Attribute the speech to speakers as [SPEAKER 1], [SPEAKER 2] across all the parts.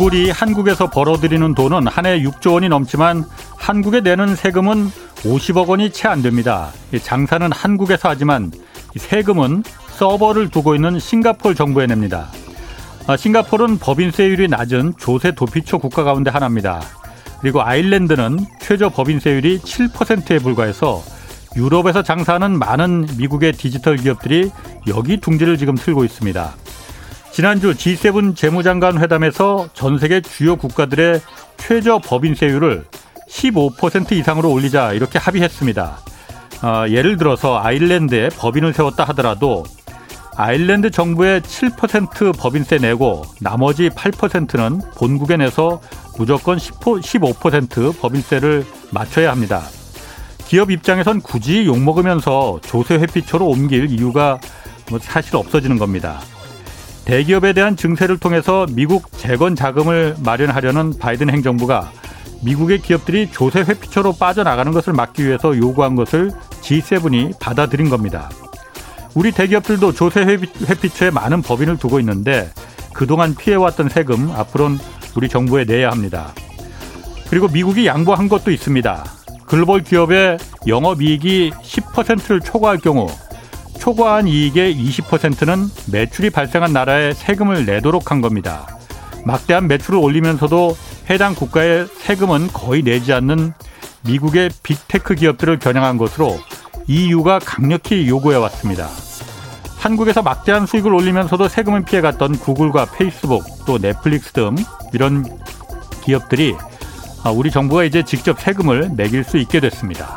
[SPEAKER 1] 구글이 한국에서 벌어들이는 돈은 한 해 6조 원이 넘지만 한국에 내는 세금은 50억 원이 채 안 됩니다. 장사는 한국에서 하지만 세금은 서버를 두고 있는 싱가폴 정부에 냅니다. 아, 싱가폴은 법인세율이 낮은 조세 도피처 국가 가운데 하나입니다. 그리고 아일랜드는 최저 법인세율이 7%에 불과해서 유럽에서 장사하는 많은 미국의 디지털 기업들이 여기 둥지를 지금 틀고 있습니다. 지난주 G7 재무장관 회담에서 전 세계 주요 국가들의 최저 법인세율을 15% 이상으로 올리자 이렇게 합의했습니다. 어, 예를 들어서 아일랜드에 법인을 세웠다 하더라도 아일랜드 정부의 7% 법인세 내고 나머지 8%는 본국에 내서 무조건 15% 법인세를 맞춰야 합니다. 기업 입장에선 굳이 욕먹으면서 조세 회피처로 옮길 이유가 뭐 사실 없어지는 겁니다. 대기업에 대한 증세를 통해서 미국 재건 자금을 마련하려는 바이든 행정부가 미국의 기업들이 조세 회피처로 빠져나가는 것을 막기 위해서 요구한 것을 G7이 받아들인 겁니다. 우리 대기업들도 조세 회피처에 많은 법인을 두고 있는데 그동안 피해왔던 세금 앞으로는 우리 정부에 내야 합니다. 그리고 미국이 양보한 것도 있습니다. 글로벌 기업의 영업이익이 10%를 초과할 경우 초과한 이익의 20%는 매출이 발생한 나라에 세금을 내도록 한 겁니다. 막대한 매출을 올리면서도 해당 국가의 세금은 거의 내지 않는 미국의 빅테크 기업들을 겨냥한 것으로 EU가 강력히 요구해 왔습니다. 한국에서 막대한 수익을 올리면서도 세금을 피해갔던 구글과 페이스북 또 넷플릭스 등 이런 기업들이 우리 정부가 이제 직접 세금을 매길 수 있게 됐습니다.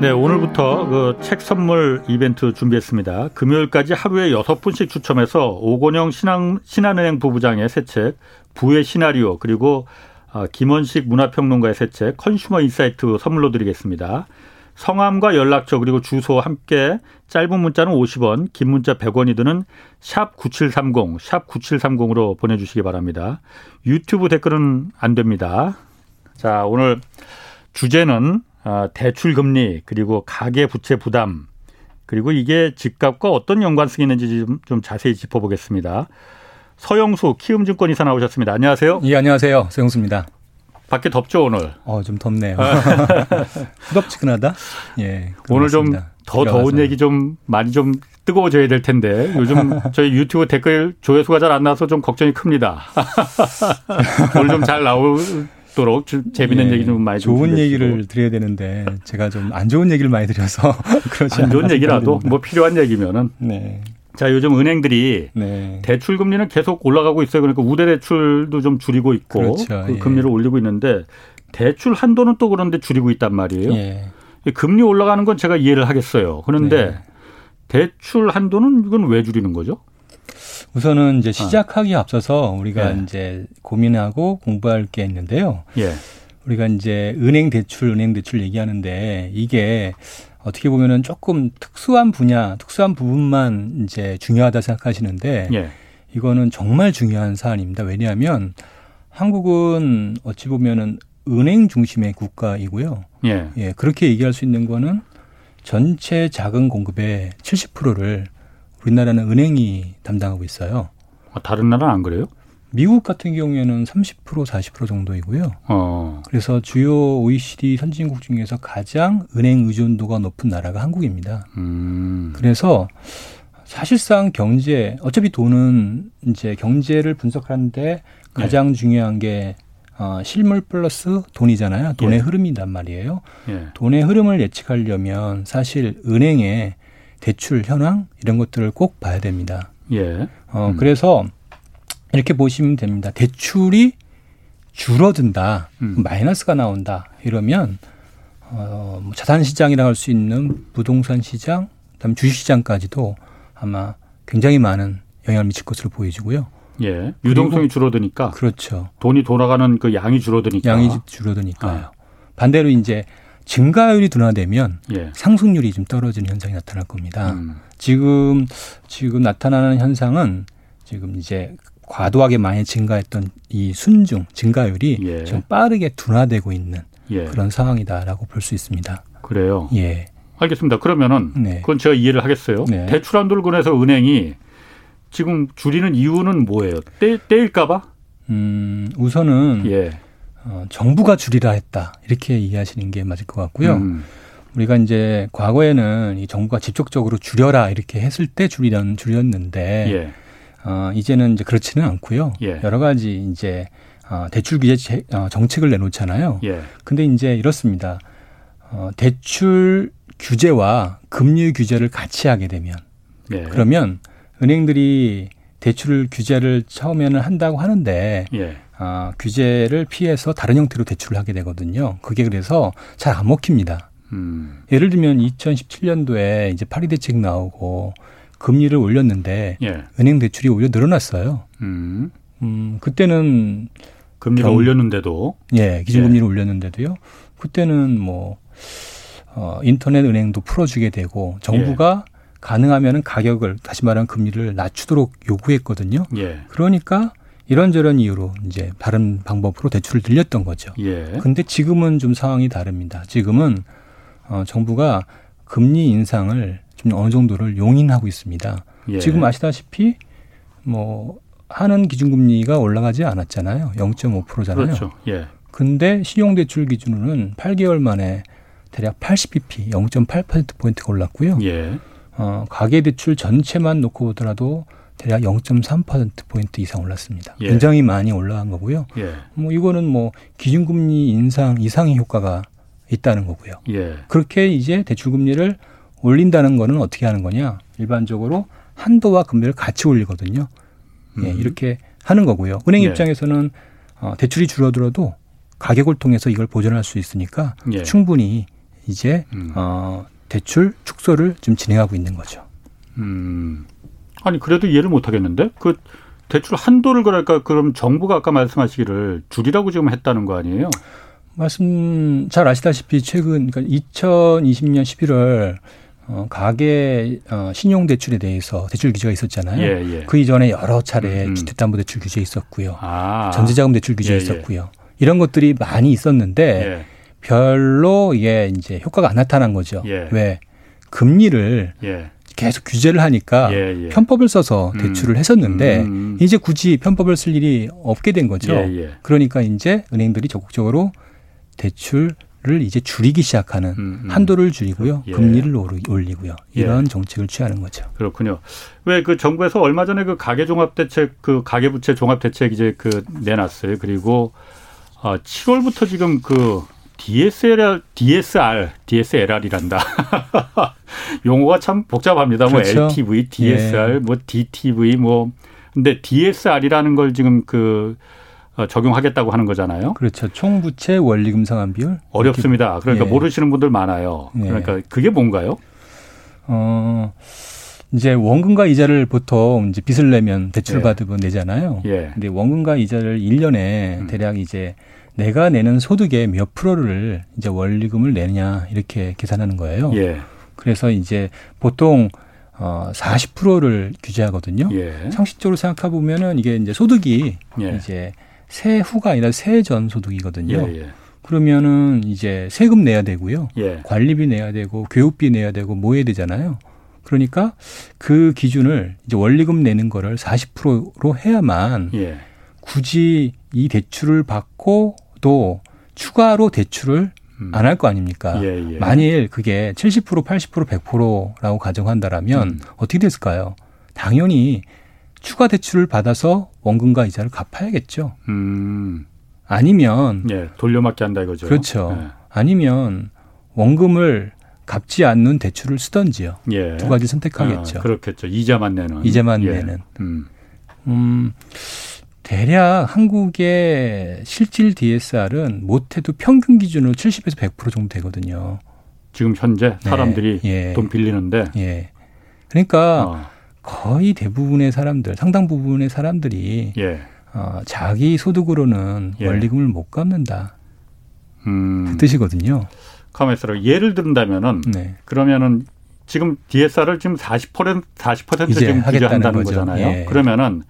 [SPEAKER 1] 네, 오늘부터 그 책 선물 이벤트 준비했습니다. 금요일까지 하루에 여섯 분씩 추첨해서 오건영 신한, 신한은행 부부장의 새 책, 부의 시나리오, 그리고 아, 김원식 문화평론가의 새 책, Consumer Insight 선물로 드리겠습니다. 성함과 연락처 그리고 주소 함께 짧은 문자는 50원, 긴 문자 100원이 드는 샵 9730, 샵 9730으로 보내주시기 바랍니다. 유튜브 댓글은 안 됩니다. 자, 오늘 주제는 아, 대출 금리 그리고 가계 부채 부담 그리고 이게 집값과 어떤 연관성이 있는지 좀, 좀 자세히 짚어보겠습니다. 서영수 키움증권 이사 나오셨습니다. 안녕하세요.
[SPEAKER 2] 예, 안녕하세요. 서영수입니다.
[SPEAKER 1] 밖에 덥죠 오늘?
[SPEAKER 2] 어, 좀 덥네요. 후덥지근하다. 예.
[SPEAKER 1] 오늘 좀 더 더운 얘기 좀 많이 좀 뜨거워져야 될 텐데 요즘 저희 유튜브 댓글 조회수가 잘 안 나와서 좀 걱정이 큽니다. 오늘 좀 잘 나올 있도록 재밌는 예, 얘기 좀 많이
[SPEAKER 2] 좋은 좀 얘기를 드려야 되는데 제가 좀 안 좋은 얘기를 많이 드려서
[SPEAKER 1] 그렇지 안 좋은 얘기라도 뭐 필요한 얘기면은 네. 자 요즘 은행들이 네. 대출 금리는 계속 올라가고 있어요. 그러니까 우대 대출도 좀 줄이고 있고 그렇죠. 그 예. 금리를 올리고 있는데 대출 한도는 또 그런데 줄이고 있단 말이에요. 예. 금리 올라가는 건 제가 이해를 하겠어요. 그런데 네. 대출 한도는 이건 왜 줄이는 거죠?
[SPEAKER 2] 우선은 이제 어. 시작하기 어. 앞서서 우리가 예. 이제 고민하고 공부할 게 있는데요. 예. 우리가 이제 은행 대출, 은행 대출 얘기하는데 이게 어떻게 보면은 조금 특수한 분야, 특수한 부분만 이제 중요하다 생각하시는데 예. 이거는 정말 중요한 사안입니다. 왜냐하면 한국은 어찌 보면은 은행 중심의 국가이고요. 예. 예. 그렇게 얘기할 수 있는 거는 전체 자금 공급의 70%를 우리나라는 은행이 담당하고 있어요.
[SPEAKER 1] 아, 다른 나라는 안 그래요?
[SPEAKER 2] 미국 같은 경우에는 30% 40% 정도이고요. 어. 그래서 주요 OECD 선진국 중에서 가장 은행 의존도가 높은 나라가 한국입니다. 음. 그래서 사실상 경제 어차피 돈은 이제 경제를 분석하는데 가장 네. 중요한 게 어, 실물 플러스 돈이잖아요. 돈의 예. 흐름이란 말이에요. 예. 돈의 흐름을 예측하려면 사실 은행에 대출 현황 이런 것들을 꼭 봐야 됩니다. 예. 어, 음. 그래서 이렇게 보시면 됩니다. 대출이 줄어든다, 음. 마이너스가 나온다 이러면 어, 뭐 자산 시장이라고 할 수 있는 부동산 시장, 그다음 주식 시장까지도 아마 굉장히 많은 영향을 미칠 것으로 보여지고요.
[SPEAKER 1] 예. 유동성이 줄어드니까.
[SPEAKER 2] 그렇죠.
[SPEAKER 1] 돈이 돌아가는 그 양이 줄어드니까.
[SPEAKER 2] 양이 줄어드니까요. 아. 반대로 이제 증가율이 둔화되면 예. 상승률이 좀 떨어지는 현상이 나타날 겁니다. 음. 지금 지금 나타나는 현상은 지금 이제 과도하게 많이 증가했던 이 순중 증가율이 예. 좀 빠르게 둔화되고 있는 예. 그런 상황이다라고 볼 수 있습니다.
[SPEAKER 1] 그래요.
[SPEAKER 2] 예.
[SPEAKER 1] 알겠습니다. 그러면은 네. 그건 제가 이해를 하겠어요. 네. 대출 한도를 권해서 은행이 지금 줄이는 이유는 뭐예요? 떼, 떼일까봐?
[SPEAKER 2] 음, 우선은 예. 어, 정부가 줄이라 했다 이렇게 이해하시는 게 맞을 것 같고요. 음. 우리가 이제 과거에는 이 정부가 직접적으로 줄여라 이렇게 했을 때 줄이던 줄였는데 예. 어, 이제는 이제 그렇지는 않고요. 예. 여러 가지 이제 어, 대출 규제 어, 정책을 내놓잖아요. 예. 근데 이제 이렇습니다. 어, 대출 규제와 금리 규제를 같이 하게 되면 예. 그러면 은행들이 대출 규제를 처음에는 한다고 하는데 예. 어, 규제를 피해서 다른 형태로 대출을 하게 되거든요. 그게 그래서 잘 안 먹힙니다. 음. 예를 들면 2017년도에 이제 파리 대책 나오고 금리를 올렸는데 예. 은행 대출이 오히려 늘어났어요. 음. 음 그때는
[SPEAKER 1] 금리를 경, 올렸는데도
[SPEAKER 2] 예 기준금리를 예. 올렸는데도요. 그때는 뭐 어, 인터넷 은행도 풀어주게 되고 정부가 예. 가능하면은 가격을 다시 말하면 금리를 낮추도록 요구했거든요. 예. 그러니까 이런저런 이유로 이제 다른 방법으로 대출을 늘렸던 거죠. 예. 근데 지금은 좀 상황이 다릅니다. 지금은 어, 정부가 금리 인상을 좀 어느 정도를 용인하고 있습니다. 예. 지금 아시다시피 뭐 하는 기준금리가 올라가지 않았잖아요. 0.5%잖아요. 그렇죠. 예. 근데 신용대출 기준으로는 8개월 만에 대략 80bp, 0.8%포인트가 올랐고요. 예. 어, 가계 대출 전체만 놓고 보더라도 대략 0.3%포인트 이상 올랐습니다. 예. 굉장히 많이 올라간 거고요. 예. 뭐 이거는 뭐 기준금리 인상 이상의 효과가 있다는 거고요. 예. 그렇게 이제 대출금리를 올린다는 거는 어떻게 하는 거냐? 일반적으로 한도와 금리를 같이 올리거든요. 예, 음. 이렇게 하는 거고요. 은행 예. 입장에서는 어, 대출이 줄어들어도 가격을 통해서 이걸 보존할 수 있으니까 예. 충분히 이제 음. 어, 대출 축소를 좀 진행하고 있는 거죠. 음.
[SPEAKER 1] 아니 그래도 이해를 못 하겠는데 그 대출 한도를 그럴까 그럼 정부가 아까 말씀하시기를 줄이라고 지금 했다는 거 아니에요?
[SPEAKER 2] 말씀 잘 아시다시피 최근 그러니까 2020년 11월 어, 가계 어, 신용 대출에 대해서 대출 규제가 있었잖아요. 예, 예. 그 이전에 여러 차례 음. 주택담보대출 규제 있었고요. 아. 전세자금 대출 규제 예, 예, 있었고요. 이런 것들이 많이 있었는데 예. 별로 이게 이제 효과가 안 나타난 거죠. 예. 왜 금리를 계속 규제를 하니까 예, 예. 편법을 써서 음. 대출을 음. 했었는데 음. 이제 굳이 편법을 쓸 일이 없게 된 거죠. 예, 예. 그러니까 이제 은행들이 적극적으로 대출을 이제 줄이기 시작하는 음, 음. 한도를 줄이고요, 예. 금리를 올리고요 예. 이런 정책을 취하는 거죠.
[SPEAKER 1] 그렇군요. 왜 그 정부에서 얼마 전에 그 가계 종합 대책, 그 가계 부채 종합 대책 이제 그 내놨어요. 그리고 아, 7월부터 지금 그 DSLR, DSR, DSLR이란다. 용어가 참 복잡합니다. 뭐 그렇죠. 뭐 LTV, DSR, 예. 뭐 DTV, 뭐 근데 DSR이라는 걸 지금 그 어, 적용하겠다고 하는 거잖아요.
[SPEAKER 2] 그렇죠. 총부채 원리금 상환 비율
[SPEAKER 1] 어렵습니다. 그러니까 예. 모르시는 분들 많아요. 예. 그러니까 그게 뭔가요? 어.
[SPEAKER 2] 이제 원금과 이자를 보통 이제 빚을 내면 대출 예. 받으면 내잖아요. 예. 근데 원금과 이자를 1년에 음. 대략 이제 내가 내는 소득의 몇 프로를 이제 원리금을 내냐 이렇게 계산하는 거예요. 예. 그래서 이제 보통 어 40%를 규제하거든요. 예. 상식적으로 생각해 보면은 이게 이제 소득이 예. 이제 세 후가 아니라 세 전 소득이거든요. 예, 예. 그러면은 이제 세금 내야 되고요. 예. 관리비 내야 되고 교육비 내야 되고 뭐 해야 되잖아요. 그러니까 그 기준을 이제 원리금 내는 거를 40%로 해야만 예. 굳이 이 대출을 받고 또 추가로 대출을 음. 안할 거 아닙니까? 예, 예. 만일 그게 70% 80% 100%라고 가정한다라면 음. 어떻게 됐을까요? 당연히 추가 대출을 받아서 원금과 이자를 갚아야겠죠. 음. 아니면
[SPEAKER 1] 예, 돌려막기 한다 이거죠.
[SPEAKER 2] 그렇죠. 예. 아니면 원금을 갚지 않는 대출을 쓰던지요. 예. 두 가지 선택하겠죠.
[SPEAKER 1] 아, 그렇겠죠. 이자만 내는.
[SPEAKER 2] 이자만 예. 내는. 음. 음. 대략 한국의 실질 DSR은 못해도 평균 기준으로 70에서 100% 정도 되거든요.
[SPEAKER 1] 지금 현재 네. 사람들이 네. 예. 돈 빌리는데.
[SPEAKER 2] 예. 그러니까 어. 거의 대부분의 사람들, 상당 부분의 사람들이 예. 어, 자기 소득으로는 예. 원리금을 못 갚는다. 음. 그 뜻이거든요.
[SPEAKER 1] 가만있어라. 예를 든다면은 네. 그러면은 지금 DSR을 지금 40% 40% 지금 규제한다는 거잖아요. 예. 그러면은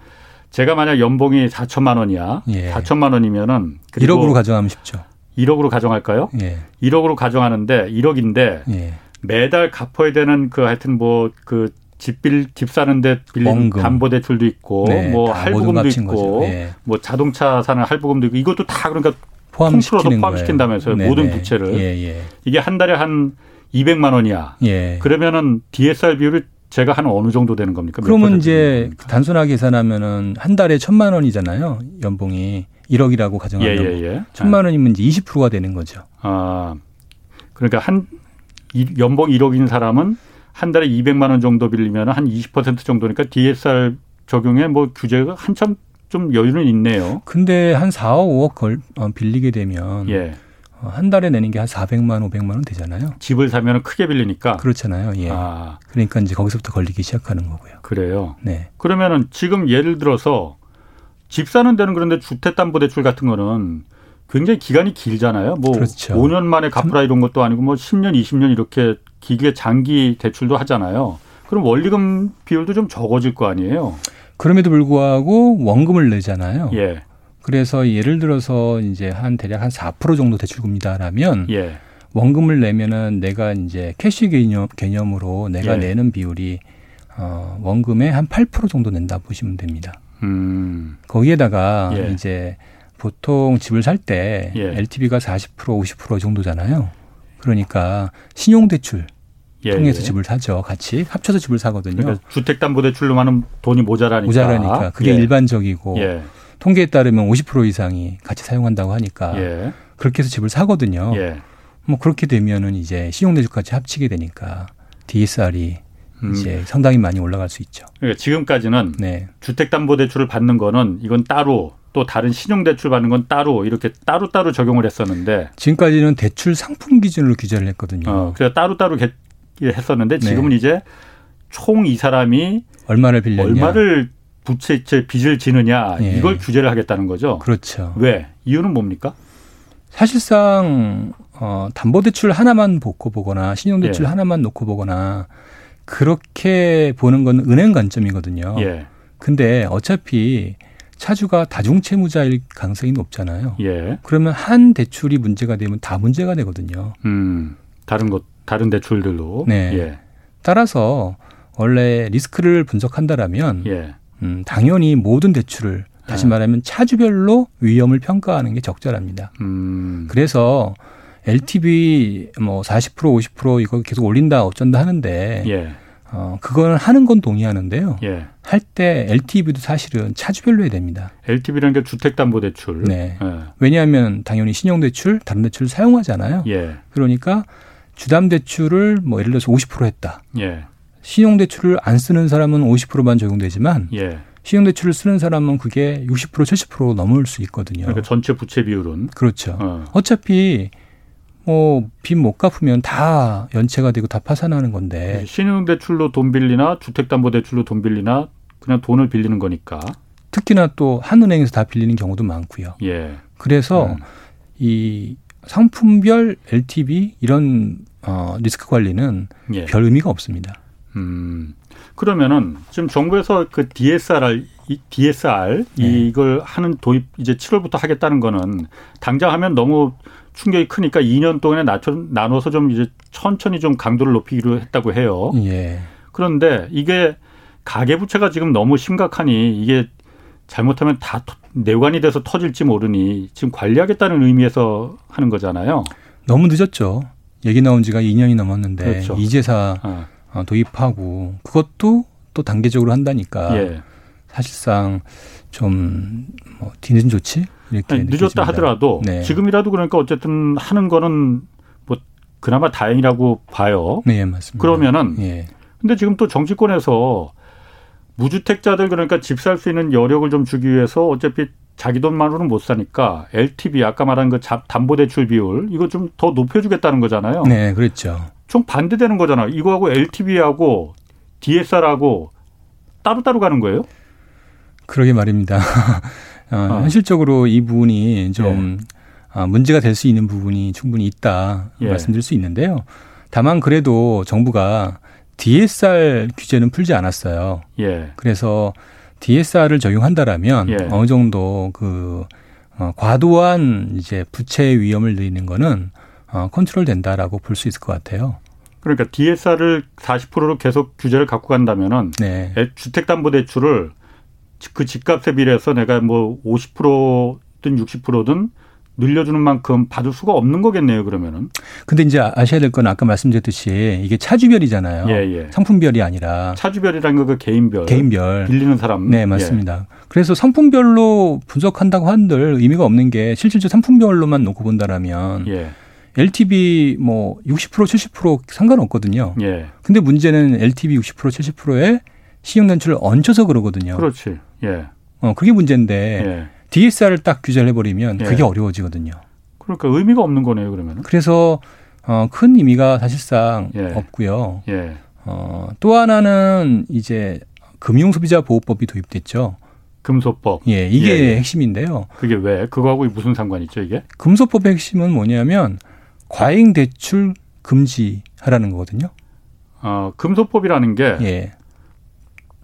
[SPEAKER 1] 제가 만약 연봉이 4천만 원이야. 예. 4천만 원이면은
[SPEAKER 2] 1억으로 가정하면 쉽죠.
[SPEAKER 1] 1억으로 가정할까요? 예. 1억으로 가정하는데 1억인데 예. 매달 갚아야 되는 그 하여튼 뭐 그 집빌 집 사는데 빌린 담보 대출도 있고 네, 뭐 할부금도 있고 예. 뭐 자동차 사는 할부금도 있고 이것도 다 그러니까 통틀어서 포함시킨다면서요 모든 부채를 예, 예. 이게 한 달에 한 200만 원이야. 예. 그러면은 DSR 비율이 제가 한 어느 정도 되는 겁니까?
[SPEAKER 2] 그러면 이제 단순하게 계산하면은 한 달에 천만 원이잖아요. 연봉이 1억이라고 가정하면 예, 예, 예. 천만 원이면 이제 20%가 되는 거죠. 아
[SPEAKER 1] 그러니까 한 연봉 1억인 사람은 한 달에 200만 원 정도 빌리면 한 20% 정도니까 DSR 적용에 뭐 규제가 한참 좀 여유는 있네요.
[SPEAKER 2] 근데 한 4, 5억 걸, 어, 빌리게 되면 예. 어, 한 달에 내는 게 한 400만, 500만 원 되잖아요.
[SPEAKER 1] 집을 사면 크게 빌리니까.
[SPEAKER 2] 그렇잖아요. 예. 아. 그러니까 이제 거기서부터 걸리기 시작하는 거고요.
[SPEAKER 1] 그래요. 네. 그러면은 지금 예를 들어서 집 사는 데는 그런데 주택담보대출 같은 거는 굉장히 기간이 길잖아요. 뭐 그렇죠. 5년 만에 갚으라 이런 것도 아니고 뭐 10년, 20년 이렇게 길게 장기 대출도 하잖아요. 그럼 원리금 비율도 좀 적어질 거 아니에요.
[SPEAKER 2] 그럼에도 불구하고 원금을 내잖아요. 예. 그래서 예를 들어서 이제 한 대략 한 4% 정도 대출금이다라면 예. 원금을 내면은 내가 이제 캐시 개념 개념으로 내가 예. 내는 비율이 어 원금의 한 8% 정도 낸다 보시면 됩니다. 음. 거기에다가 예. 이제 보통 집을 살때 예. LTV가 40% 50% 정도잖아요. 그러니까 신용대출 예, 통해서 예. 집을 사죠. 같이 합쳐서 집을 사거든요. 그러니까
[SPEAKER 1] 주택담보대출로만은 돈이 모자라니까.
[SPEAKER 2] 모자라니까 그게 예. 일반적이고 예. 통계에 따르면 50% 이상이 같이 사용한다고 하니까 예. 그렇게 해서 집을 사거든요. 예. 뭐 그렇게 되면은 이제 신용대출까지 합치게 되니까 DSR이 음. 이제 상당히 많이 올라갈 수 있죠.
[SPEAKER 1] 그러니까 지금까지는 네. 주택담보대출을 받는 거는 이건 따로 또 다른 신용대출 받는 건 따로 이렇게 따로따로 적용을 했었는데
[SPEAKER 2] 지금까지는 대출 상품 기준으로 규제를 했거든요. 어,
[SPEAKER 1] 그래서 따로따로 했었는데 네. 지금은 네. 이제 총 이 사람이
[SPEAKER 2] 얼마를 빌렸냐
[SPEAKER 1] 얼마를 부채 빚을 지느냐 예. 이걸 규제를 하겠다는 거죠.
[SPEAKER 2] 그렇죠.
[SPEAKER 1] 왜? 이유는 뭡니까?
[SPEAKER 2] 사실상 어, 담보대출 하나만 놓고 보거나 신용대출 예. 하나만 놓고 보거나 그렇게 보는 건 은행 관점이거든요. 예. 근데 어차피 차주가 다중채무자일 가능성이 높잖아요. 예. 그러면 한 대출이 문제가 되면 다 문제가 되거든요. 음,
[SPEAKER 1] 다른 것, 다른 대출들로.
[SPEAKER 2] 네. 예. 따라서 원래 리스크를 분석한다라면 예. 음, 당연히 모든 대출을 다시 네. 말하면 차주별로 위험을 평가하는 게 적절합니다. 음. 그래서 LTV 뭐 40% 50% 이거 계속 올린다 어쩐다 하는데 예. 어 그거는 하는 건 동의하는데요. 예. 할때 LTV도 사실은 차주별로 해야 됩니다.
[SPEAKER 1] LTV라는 게 주택담보대출. 네.
[SPEAKER 2] 예. 왜냐하면 당연히 신용대출, 다른 대출을 사용하잖아요. 예. 그러니까 주담대출을 뭐 예를 들어서 50% 했다. 예. 신용대출을 안 쓰는 사람은 50%만 적용되지만 예. 신용대출을 쓰는 사람은 그게 60% 70% 넘을 수 있거든요.
[SPEAKER 1] 그러니까 전체 부채 비율은
[SPEAKER 2] 그렇죠. 어. 어차피 뭐빚 못 갚으면 다 연체가 되고 다 파산하는 건데
[SPEAKER 1] 신용대출로 돈 빌리나 주택담보대출로 돈 빌리나 그냥 돈을 빌리는 거니까
[SPEAKER 2] 특히나 또 한 은행에서 다 빌리는 경우도 많고요. 예. 그래서 음. 이 상품별 LTV 이런 어, 리스크 관리는 예. 별 의미가 없습니다. 음.
[SPEAKER 1] 그러면은 지금 정부에서 그 DSR 이 DSR 네. 이걸 하는 도입 이제 7월부터 하겠다는 거는 당장 하면 너무 충격이 크니까 2년 동안에 나눠, 나눠 서 좀 이제 천천히 좀 강도를 높이기로 했다고 해요. 예. 그런데 이게 가계부채가 지금 너무 심각하니 이게 잘못하면 다 내관이 돼서 터질지 모르니 지금 관리하겠다는 의미에서 하는 거잖아요.
[SPEAKER 2] 너무 늦었죠. 얘기 나온 지가 2년이 넘었는데 그렇죠. 이제사 어. 어, 도입하고 그것도 또 단계적으로 한다니까 예. 사실상 좀 뭐 뒤늦은 조치
[SPEAKER 1] 이렇게 아니, 늦었다 하더라도 네. 지금이라도 그러니까 어쨌든 하는 거는 뭐 그나마 다행이라고 봐요.
[SPEAKER 2] 네, 맞습니다.
[SPEAKER 1] 그러면은 예. 근데 지금 또 정치권에서 무주택자들 그러니까 집 살 수 있는 여력을 좀 주기 위해서 어차피 자기 돈만으로는 못 사니까 LTV 아까 말한 그 담보 대출 비율 이거 좀 더 높여 주겠다는 거잖아요.
[SPEAKER 2] 네, 그렇죠.
[SPEAKER 1] 좀 반대되는 거잖아. 이거하고 LTV하고 DSR하고 따로따로 가는 거예요?
[SPEAKER 2] 그러게 말입니다. 어, 어. 현실적으로 이 부분이 좀 예. 아, 문제가 될 수 있는 부분이 충분히 있다 예. 말씀드릴 수 있는데요. 다만 그래도 정부가 DSR 규제는 풀지 않았어요. 예. 그래서 DSR을 적용한다라면 예. 어느 정도 그 어, 과도한 이제 부채 위험을 늘리는 거는 어, 컨트롤 된다라고 볼 수 있을 것 같아요.
[SPEAKER 1] 그러니까 DSR을 40%로 계속 규제를 갖고 간다면은 네. 주택담보대출을 그 집값에 비례해서 내가 뭐 50%든 60%든 늘려주는 만큼 받을 수가 없는 거겠네요, 그러면은.
[SPEAKER 2] 근데 이제 아셔야 될 건 아까 말씀드렸듯이 이게 차주별이잖아요. 예, 예. 상품별이 아니라.
[SPEAKER 1] 차주별이라는 거그 개인별.
[SPEAKER 2] 개인별.
[SPEAKER 1] 빌리는 사람.
[SPEAKER 2] 네, 맞습니다. 예. 그래서 상품별로 분석한다고 한들 의미가 없는 게 실질적으로 상품별로만 놓고 본다라면. 예. LTV 뭐 60% 70% 상관없거든요. 예. 근데 문제는 LTV 60% 70%에 신용단출을 얹혀서 그러거든요.
[SPEAKER 1] 그렇지. 예.
[SPEAKER 2] 어, 그게 문제인데 예. DSR을 딱 규제를 해버리면 예. 그게 어려워지거든요.
[SPEAKER 1] 그러니까 의미가 없는 거네요, 그러면.
[SPEAKER 2] 그래서 어, 큰 의미가 사실상 예. 없고요. 예. 어, 또 하나는 이제 금융소비자보호법이 도입됐죠.
[SPEAKER 1] 금소법.
[SPEAKER 2] 예, 이게 예, 예. 핵심인데요.
[SPEAKER 1] 그게 왜? 그거하고 무슨 상관이 있죠, 이게?
[SPEAKER 2] 금소법의 핵심은 뭐냐면 과잉 대출 금지하라는 거거든요.
[SPEAKER 1] 어, 금소법이라는 게 예.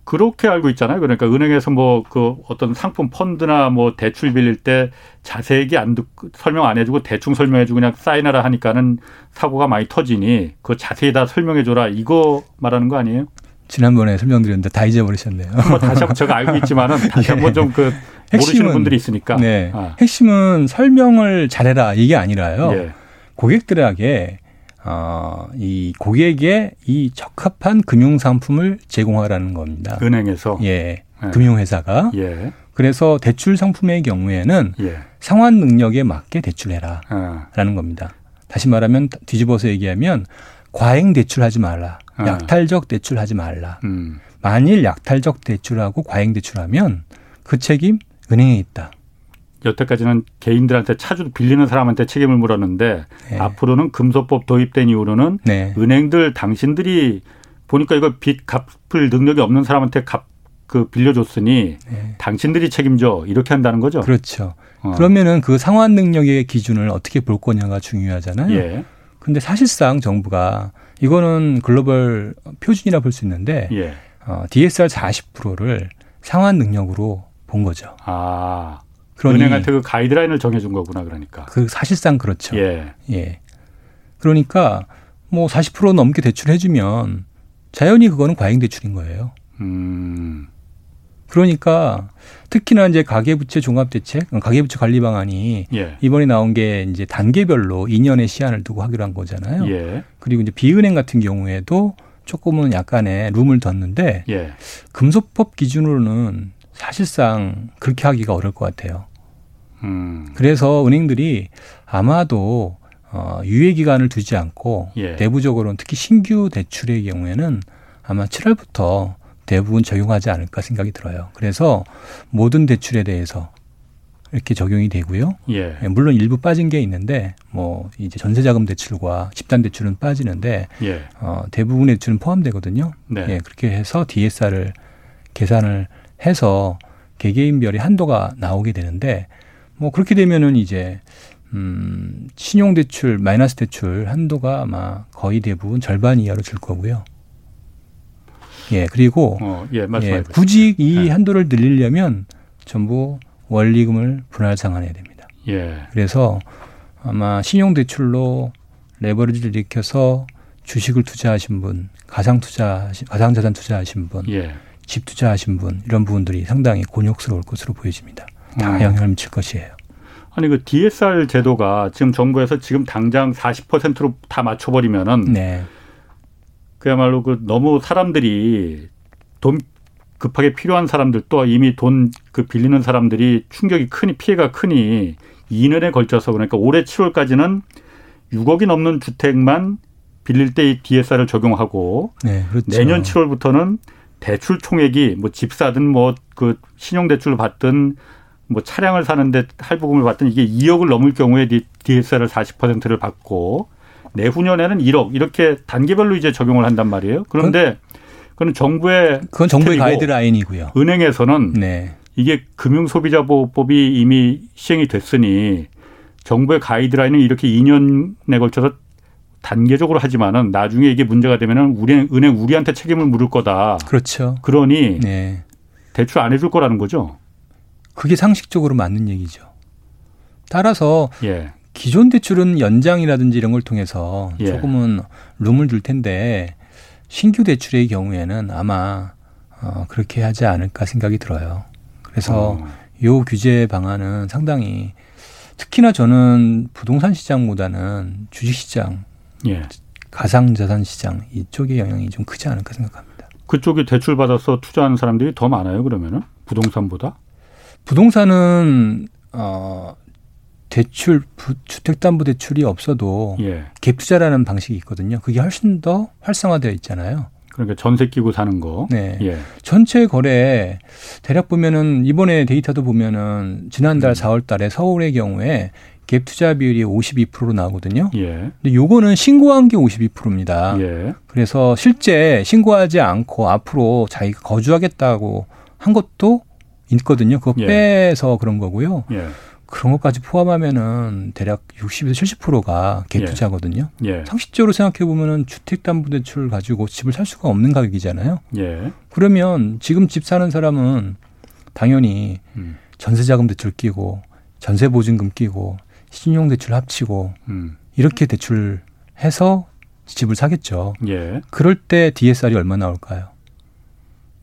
[SPEAKER 1] 그렇게 알고 있잖아요. 그러니까 은행에서 뭐 그 어떤 상품 펀드나 뭐 대출 빌릴 때 자세히 안 듣고 설명 안 해주고 대충 설명해주고 그냥 사인하라 하니까는 사고가 많이 터지니 그 자세히 다 설명해줘라 이거 말하는 거 아니에요?
[SPEAKER 2] 지난번에 설명드렸는데 다 잊어버리셨네요.
[SPEAKER 1] 뭐 다시 한번 제가 알고 있지만은 다시 예. 한번 좀그 모르시는 분들이 있으니까.
[SPEAKER 2] 네. 아. 핵심은 설명을 잘해라 이게 아니라요. 예. 고객들에게 어, 이 고객에 이 적합한 금융 상품을 제공하라는 겁니다.
[SPEAKER 1] 은행에서
[SPEAKER 2] 예, 예. 금융회사가 예. 그래서 대출 상품의 경우에는
[SPEAKER 1] 예.
[SPEAKER 2] 상환 능력에 맞게 대출해라라는 아. 겁니다. 다시 말하면 뒤집어서 얘기하면 과잉 대출하지 말라, 아. 약탈적 대출하지 말라. 음. 만일 약탈적 대출하고 과잉 대출하면 그 책임 은행에 있다.
[SPEAKER 1] 여태까지는 개인들한테 차주 빌리는 사람한테 책임을 물었는데 네. 앞으로는 금소법 도입된 이후로는 네. 은행들 당신들이 보니까 이거 빚 갚을 능력이 없는 사람한테 갚 그 빌려줬으니 네. 당신들이 책임져 이렇게 한다는 거죠.
[SPEAKER 2] 그렇죠. 어. 그러면은 그 상환 능력의 기준을 어떻게 볼 거냐가 중요하잖아요. 예. 근데 사실상 정부가 이거는 글로벌 표준이라 볼 수 있는데 예. 어, DSR 40%를 상환 능력으로 본 거죠.
[SPEAKER 1] 아. 그러니 은행한테 그 가이드라인을 정해준 거구나 그러니까.
[SPEAKER 2] 그 사실상 그렇죠. 예. 예. 그러니까 뭐 40% 넘게 대출해주면 자연히 그거는 과잉 대출인 거예요.
[SPEAKER 1] 음.
[SPEAKER 2] 그러니까 특히나 이제 가계부채 종합대책, 가계부채 관리 방안이 예. 이번에 나온 게 이제 단계별로 2년의 시한을 두고 하기로 한 거잖아요.
[SPEAKER 1] 예.
[SPEAKER 2] 그리고 이제 비은행 같은 경우에도 조금은 약간의 룸을 뒀는데
[SPEAKER 1] 예.
[SPEAKER 2] 금소법 기준으로는 사실상 그렇게 하기가 어려울 것 같아요.
[SPEAKER 1] 음.
[SPEAKER 2] 그래서 은행들이 아마도 어, 유예 기간을 두지 않고 예. 내부적으로는 특히 신규 대출의 경우에는 아마 7월부터 대부분 적용하지 않을까 생각이 들어요. 그래서 모든 대출에 대해서 이렇게 적용이 되고요.
[SPEAKER 1] 예.
[SPEAKER 2] 예 물론 일부 빠진 게 있는데 뭐 이제 전세자금 대출과 집단 대출은 빠지는데
[SPEAKER 1] 예.
[SPEAKER 2] 어, 대부분의 대출은 포함되거든요.
[SPEAKER 1] 네.
[SPEAKER 2] 예, 그렇게 해서 DSR을 계산을 해서 개개인별의 한도가 나오게 되는데 뭐 그렇게 되면은 이제 음 신용 대출 마이너스 대출 한도가 아마 거의 대부분 절반 이하로 줄 거고요. 예 그리고
[SPEAKER 1] 어, 예,
[SPEAKER 2] 예, 굳이 이 네. 한도를 늘리려면 전부 원리금을 분할 상환해야 됩니다.
[SPEAKER 1] 예.
[SPEAKER 2] 그래서 아마 신용 대출로 레버리지를 일으켜서 주식을 투자하신 분, 가상 투자, 가상 자산 투자하신 분,
[SPEAKER 1] 예.
[SPEAKER 2] 집 투자하신 분 이런 부분들이 상당히 곤욕스러울 것으로 보여집니다. 다 음. 영향을 미칠 것이에요.
[SPEAKER 1] 아니 그 DSR 제도가 지금 정부에서 지금 당장 40%로 다 맞춰버리면은
[SPEAKER 2] 네.
[SPEAKER 1] 그야말로 그 너무 사람들이 돈 급하게 필요한 사람들 또 이미 돈 그 빌리는 사람들이 충격이 크니 피해가 크니 2년에 걸쳐서 그러니까 올해 7월까지는 6억이 넘는 주택만 빌릴 때 이 DSR을 적용하고
[SPEAKER 2] 네, 그렇죠.
[SPEAKER 1] 내년 7월부터는 대출 총액이 뭐 집 사든 뭐 그 신용 대출을 받든 뭐 차량을 사는데 할부금을 받든 이게 2억을 넘을 경우에 DSR을 40%를 받고 내후년에는 1억 이렇게 단계별로 이제 적용을 한단 말이에요. 그런데 그건 정부의
[SPEAKER 2] 그건 정부의 가이드라인이고요.
[SPEAKER 1] 은행에서는 네. 이게 금융소비자보호법이 이미 시행이 됐으니 정부의 가이드라인은 이렇게 2년에 걸쳐서 단계적으로 하지만은 나중에 이게 문제가 되면은 우리 은행 우리한테 책임을 물을 거다.
[SPEAKER 2] 그렇죠.
[SPEAKER 1] 그러니 네. 대출 안 해줄 거라는 거죠.
[SPEAKER 2] 그게 상식적으로 맞는 얘기죠. 따라서 예. 기존 대출은 연장이라든지 이런 걸 통해서 예. 조금은 룸을 줄 텐데 신규 대출의 경우에는 아마 어, 그렇게 하지 않을까 생각이 들어요. 그래서 어. 요 규제 방안은 상당히 특히나 저는 부동산 시장보다는 주식 시장, 예. 가상자산 시장 이쪽의 영향이 좀 크지 않을까 생각합니다.
[SPEAKER 1] 그쪽에 대출 받아서 투자하는 사람들이 더 많아요, 그러면은 부동산보다?
[SPEAKER 2] 부동산은 어 대출 주택담보대출이 없어도 예. 갭 투자라는 방식이 있거든요. 그게 훨씬 더 활성화되어 있잖아요.
[SPEAKER 1] 그러니까 전세 끼고 사는 거.
[SPEAKER 2] 네. 예. 전체 거래 대략 보면은 이번에 데이터도 보면은 지난달 음. 4월 달에 서울의 경우에 갭 투자 비율이 52%로 나오거든요. 예. 근데 요거는 신고한 게 52%입니다. 예. 그래서 실제 신고하지 않고 앞으로 자기가 거주하겠다고 한 것도 있거든요. 그거 예. 빼서 그런 거고요. 예. 그런 것까지 포함하면은 대략 60에서 70%가 갭 투자거든요. 예. 예. 상식적으로 생각해 보면은 주택담보대출 가지고 집을 살 수가 없는 가격이잖아요. 예. 그러면 지금 집 사는 사람은 당연히 음. 전세자금 대출 끼고 전세 보증금 끼고 신용대출 합치고 음. 이렇게 대출해서 집을 사겠죠. 예. 그럴 때 DSR이 얼마 나올까요?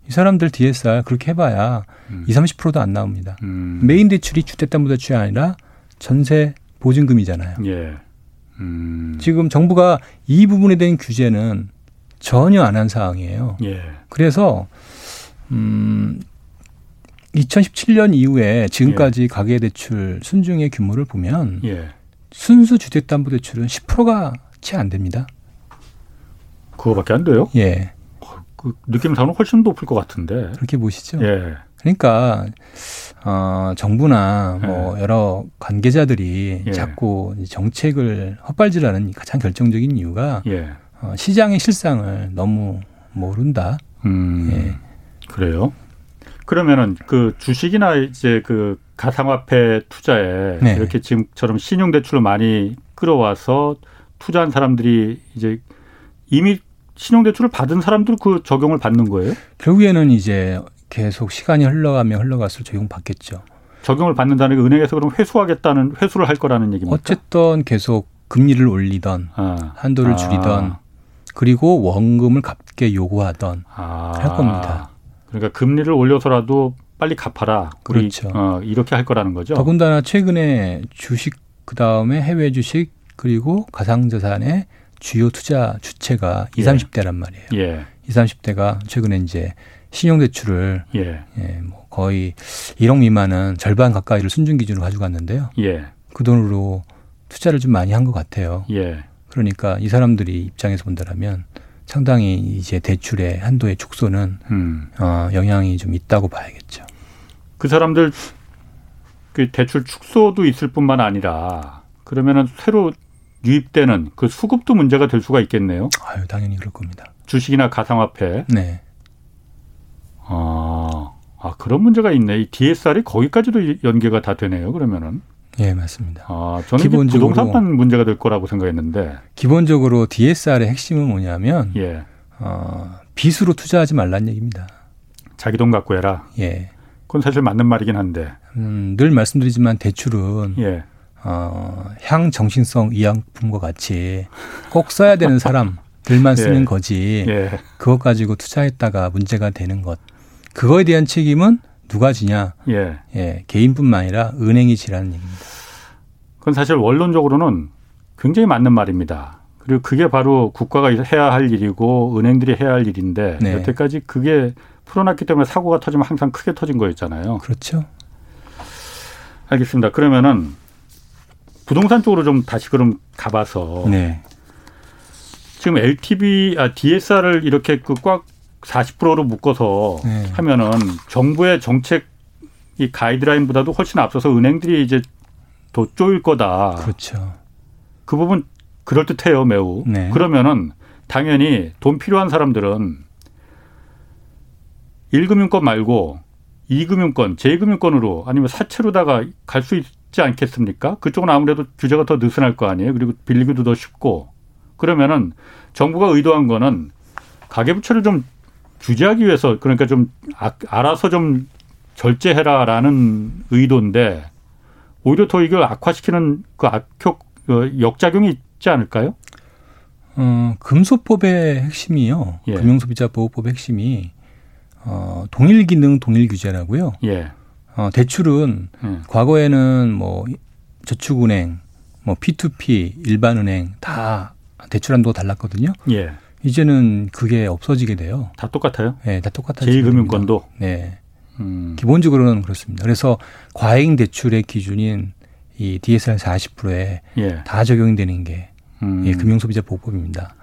[SPEAKER 2] 이 사람들 DSR 그렇게 해봐야 음. 20, 30%도 안 나옵니다. 음. 메인 대출이 주택담보대출이 아니라 전세 보증금이잖아요. 예. 음. 지금 정부가 이 부분에 대한 규제는 전혀 안한 사항이에요. 예. 그래서 음 2017년 이후에 지금까지 예. 가계대출 순중의 규모를 보면 예. 순수 주택담보대출은 10%가 채 안 됩니다.
[SPEAKER 1] 그거밖에 안 돼요?
[SPEAKER 2] 예.
[SPEAKER 1] 그 느낌상으로 훨씬 높을 것 같은데.
[SPEAKER 2] 그렇게 보시죠. 예. 그러니까 어, 정부나 뭐 예. 여러 관계자들이 예. 자꾸 정책을 헛발질하는 가장 결정적인 이유가 예. 어, 시장의 실상을 너무 모른다. 음,
[SPEAKER 1] 예. 그래요. 그러면은 그 주식이나 이제 그 가상화폐 투자에 네. 이렇게 지금처럼 신용대출을 많이 끌어와서 투자한 사람들이 이제 이미 신용대출을 받은 사람들 그 적용을 받는 거예요?
[SPEAKER 2] 결국에는 이제 계속 시간이 흘러가면 흘러갈수록 적용받겠죠.
[SPEAKER 1] 적용을 받는다는 게 은행에서 그럼 회수하겠다는 회수를 할 거라는 얘기입니까?
[SPEAKER 2] 어쨌든 계속 금리를 올리던 아. 한도를 아. 줄이던 그리고 원금을 갚게 요구하던 아. 할 겁니다.
[SPEAKER 1] 그러니까 금리를 올려서라도 빨리 갚아라. 그렇죠. 어, 이렇게 할 거라는 거죠.
[SPEAKER 2] 더군다나 최근에 주식 그 다음에 해외 주식 그리고 가상자산의 주요 투자 주체가 예. 20, 30대란 말이에요. 예. 20, 30대가 최근에 이제 신용대출을 예. 예, 뭐 거의 1억 미만은 절반 가까이를 순준 기준으로 가져갔는데요. 예. 그 돈으로 투자를 좀 많이 한 것 같아요. 예. 그러니까 이 사람들이 입장에서 본다면 상당히 이제 대출의 한도의 축소는 음. 어, 영향이 좀 있다고 봐야겠죠.
[SPEAKER 1] 그 사람들 그 대출 축소도 있을 뿐만 아니라 그러면은 새로 유입되는 그 수급도 문제가 될 수가 있겠네요.
[SPEAKER 2] 아유, 당연히 그럴 겁니다.
[SPEAKER 1] 주식이나 가상화폐. 네. 아, 아 그런 문제가 있네. 이 DSR이 거기까지도 연계가 다 되네요. 그러면은.
[SPEAKER 2] 예, 맞습니다.
[SPEAKER 1] 아, 저는 기본적으로 부동산만 문제가 될 거라고 생각했는데.
[SPEAKER 2] 기본적으로 DSR의 핵심은 뭐냐면, 예. 어, 빚으로 투자하지 말란 얘기입니다.
[SPEAKER 1] 자기 돈 갖고 해라. 예. 그건 사실 맞는 말이긴 한데.
[SPEAKER 2] 음, 늘 말씀드리지만 대출은 예. 어, 향 정신성 의약품과 같이 꼭 써야 되는 사람들만 쓰는 예. 거지. 예. 그것 가지고 투자했다가 문제가 되는 것. 그거에 대한 책임은 누가 지냐? 예. 예. 개인뿐만 아니라 은행이 지라는 얘기입니다.
[SPEAKER 1] 그건 사실 원론적으로는 굉장히 맞는 말입니다. 그리고 그게 바로 국가가 해야 할 일이고 은행들이 해야 할 일인데 네. 여태까지 그게 풀어놨기 때문에 사고가 터지면 항상 크게 터진 거였잖아요.
[SPEAKER 2] 그렇죠.
[SPEAKER 1] 알겠습니다. 그러면은 부동산 쪽으로 좀 다시 그럼 가봐서 네. 지금 LTV 아 DSR을 이렇게 그 꽉 40%로 묶어서 네. 하면은 정부의 정책 이 가이드라인보다도 훨씬 앞서서 은행들이 이제 더 쪼일 거다.
[SPEAKER 2] 그렇죠.
[SPEAKER 1] 그 부분 그럴 듯해요 매우. 네. 그러면은 당연히 돈 필요한 사람들은 1금융권 말고 2금융권, 제2금융권으로 아니면 사채로다가 갈 수 있지 않겠습니까? 그쪽은 아무래도 규제가 더 느슨할 거 아니에요. 그리고 빌리기도 더 쉽고. 그러면은 정부가 의도한 거는 가계부채를 좀 규제하기 위해서 그러니까 좀 아, 알아서 좀 절제해라라는 의도인데 오히려 더 이걸 악화시키는 그 악효 그 역작용이 있지 않을까요?
[SPEAKER 2] 어, 금소법의 핵심이요. 예. 금융소비자보호법의 핵심이 어, 동일 기능 동일 규제라고요. 예. 어, 대출은 음. 과거에는 뭐 저축은행, 뭐 P2P, 일반은행 다 대출 한도가 달랐거든요. 예. 이제는 그게 없어지게 돼요.
[SPEAKER 1] 다 똑같아요?
[SPEAKER 2] 네, 다 똑같아요.
[SPEAKER 1] 제2금융권도?
[SPEAKER 2] 네. 음. 기본적으로는 그렇습니다. 그래서 과잉 대출의 기준인 이 DSR 40%에 예. 다 적용되는 게 음. 예, 금융소비자 보호법입니다.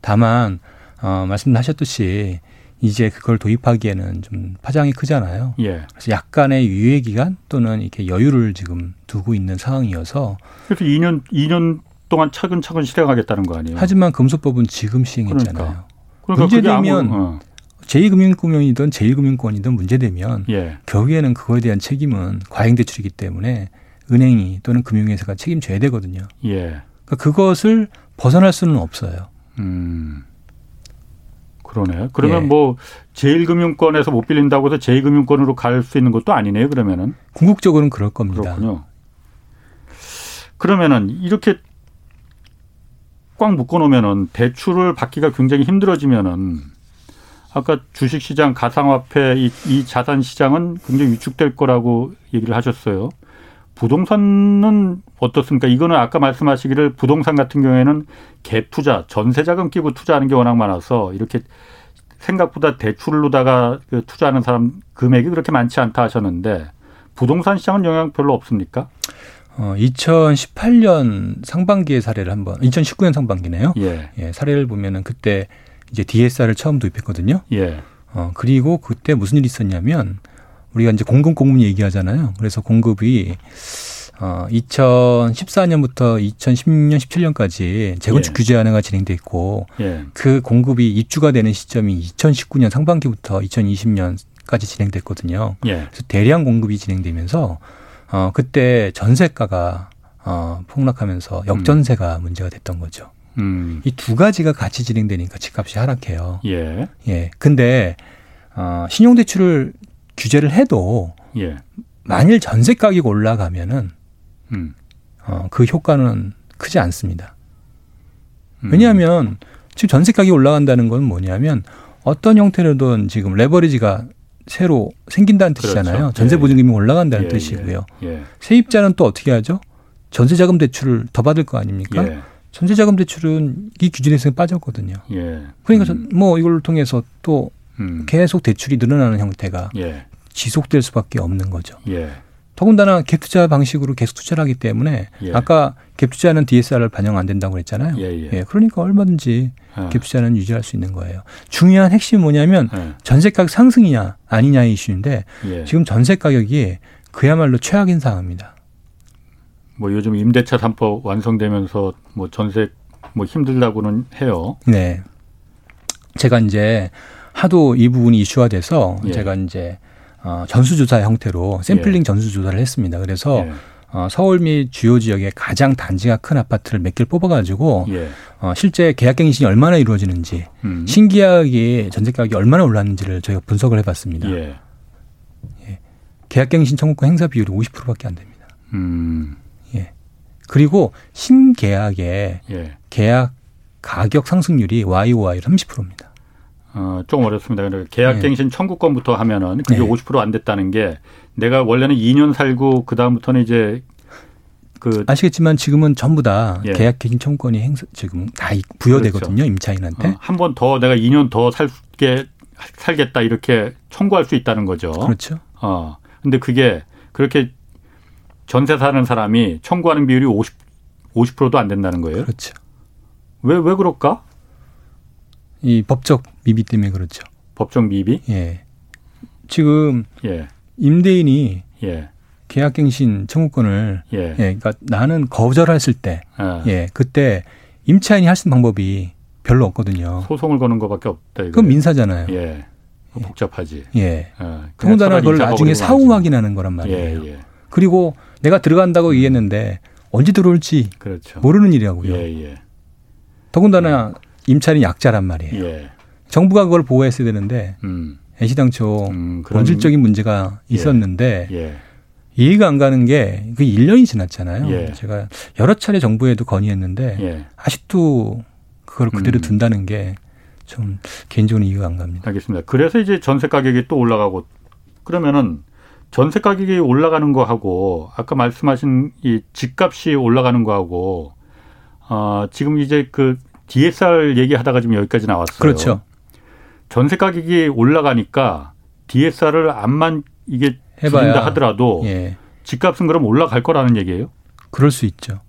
[SPEAKER 2] 다만 어, 말씀하셨듯이 이제 그걸 도입하기에는 좀 파장이 크잖아요. 예. 그래서 약간의 유예 기간 또는 이렇게 여유를 지금 두고 있는 상황이어서
[SPEAKER 1] 그래서 2년 2년 동안 차근차근 실행하겠다는 거 아니에요?
[SPEAKER 2] 하지만 금소법은 지금 시행했잖아요. 그러니까, 그러니까 문제되면 어. 제2금융권이든 제1금융권이든 문제되면 예. 결국에는 그거에 대한 책임은 과잉대출이기 때문에 은행이 또는 금융회사가 책임져야 되거든요. 예. 그러니까 그것을 벗어날 수는 없어요. 음.
[SPEAKER 1] 그러네. 그러면 예. 뭐 제1금융권에서 못 빌린다고 해서 제2금융권으로 갈 수 있는 것도 아니네요. 그러면은
[SPEAKER 2] 궁극적으로는 그럴 겁니다.
[SPEAKER 1] 그렇군요. 그러면은 이렇게 꽉 묶어 놓으면은 대출을 받기가 굉장히 힘들어지면은 아까 주식시장 가상화폐 이, 이 자산 시장은 굉장히 위축될 거라고 얘기를 하셨어요. 부동산은 어떻습니까? 이거는 아까 말씀하시기를 부동산 같은 경우에는 갭 투자, 전세자금 끼고 투자하는 게 워낙 많아서 이렇게 생각보다 대출로다가 그 투자하는 사람 금액이 그렇게 많지 않다 하셨는데 부동산 시장은 영향 별로 없습니까?
[SPEAKER 2] 어, 2018년 상반기의 사례를 한번 2019년 상반기네요. 예. 예 사례를 보면은 그때 이제 DSR을 처음 도입했거든요. 예. 어, 그리고 그때 무슨 일이 있었냐면 우리가 이제 공급 공문 얘기하잖아요. 그래서 공급이 어 2014년부터 2016년 17년까지 재건축 예. 규제 완화가 진행돼 있고 예. 그 공급이 입주가 되는 시점이 2019년 상반기부터 2020년까지 진행됐거든요. 예. 그래서 대량 공급이 진행되면서 어 그때 전세가가 어 폭락하면서 역전세가 음. 문제가 됐던 거죠. 음. 이두 가지가 같이 진행되니까 집값이 하락해요. 예. 예. 근데 어 신용대출을 규제를 해도 예. 만일 전세 가격이 올라가면은 음. 어, 그 효과는 크지 않습니다. 음. 왜냐하면 지금 전세 가격이 올라간다는 건 뭐냐면 어떤 형태로든 지금 레버리지가 새로 생긴다는. 뜻이잖아요. 그렇죠. 전세 보증금이 예. 올라간다는 예. 뜻이고요. 예. 세입자는 또 어떻게 하죠? 전세자금 대출을 더 받을 거 아닙니까? 예. 전세자금 대출은 이 기준에서 빠졌거든요. 예. 그러니까 음. 뭐 이걸 통해서 또 음. 계속 대출이 늘어나는 형태가 예. 지속될 수밖에 없는 거죠. 예. 더군다나 갭 투자 방식으로 계속 투자를 하기 때문에 예. 아까 갭 투자는 DSR을 반영 안 된다고 그랬잖아요. 예, 예. 예 그러니까 얼마든지 아. 갭 투자는 유지할 수 있는 거예요. 중요한 핵심이 뭐냐면 예. 전세 가격 상승이냐 아니냐의 이슈인데 예. 지금 전세 가격이 그야말로 최악인 상황입니다.
[SPEAKER 1] 뭐 요즘 임대차 3법 완성되면서 뭐 전세 뭐 힘들다고는 해요.
[SPEAKER 2] 네. 제가 이제 하도 이 부분이 이슈화돼서 예. 제가 이제 어, 전수조사 형태로 샘플링 예. 전수조사를 했습니다. 그래서 예. 어, 서울 및 주요 지역의 가장 단지가 큰 아파트를 몇 개를 뽑아가지고 예. 어, 실제 계약갱신이 얼마나 이루어지는지 음. 신계약이 전세 가격이 얼마나 올랐는지를 저희가 분석을 해봤습니다. 예. 예. 계약갱신 청구권 행사 비율이 50%밖에 안 됩니다. 음. 예. 그리고 신계약의 예. 계약 가격 상승률이 YOY 30%입니다.
[SPEAKER 1] 어, 조금 어렵습니다. 계약갱신 네. 청구권부터 하면은 그게 네. 50%안 됐다는 게 내가 원래는 2년 살고 그 다음부터는 이제
[SPEAKER 2] 그 아시겠지만 지금은 전부 다 예. 계약갱신 청구권이 행사 지금 다 부여되거든요 그렇죠. 임차인한테 어,
[SPEAKER 1] 한번 더 내가 2년 더 살게 살겠다 이렇게 청구할 수 있다는 거죠.
[SPEAKER 2] 그렇죠.
[SPEAKER 1] 어 근데 그게 그렇게 전세 사는 사람이 청구하는 비율이 50 50%도 안 된다는 거예요.
[SPEAKER 2] 그렇죠.
[SPEAKER 1] 왜 왜 그럴까?
[SPEAKER 2] 이 법적 미비 때문에 그렇죠.
[SPEAKER 1] 법적 미비?
[SPEAKER 2] 예. 지금 예. 임대인이 예. 계약갱신 청구권을 예. 예. 그러니까 나는 거절했을 때, 아. 예, 그때 임차인이 할 수 있는 방법이 별로 없거든요.
[SPEAKER 1] 소송을 거는 것밖에 없다.
[SPEAKER 2] 이거예요. 그건 민사잖아요. 예.
[SPEAKER 1] 복잡하지.
[SPEAKER 2] 예. 어, 더군다나 그걸 나중에 사후 확인하는 거란 말이에요. 예, 예. 그리고 내가 들어간다고 음. 얘기했는데 언제 들어올지 그렇죠. 모르는 일이라고요. 예, 예. 더군다나 임차인이 약자란 말이에요. 예. 정부가 그걸 보호했어야 되는데 음. 애시당초 음, 본질적인 문제가 예. 있었는데 예. 이해가 안 가는 게 그 1년이 지났잖아요. 예. 제가 여러 차례 정부에도 건의했는데 예. 아직도 그걸 그대로 음. 둔다는 게 좀 개인적으로 이해가 안 갑니다.
[SPEAKER 1] 알겠습니다. 그래서 이제 전세 가격이 또 올라가고 그러면은 전세 가격이 올라가는 거하고 아까 말씀하신 이 집값이 올라가는 거하고 어, 지금 이제 그 DSR 얘기하다가 지금 여기까지 나왔어요.
[SPEAKER 2] 그렇죠.
[SPEAKER 1] 전세 가격이 올라가니까 DSR을 안만 이게 해봐야 하더라도 예. 집값은 그럼 올라갈 거라는 얘기예요?
[SPEAKER 2] 그럴 수 있죠.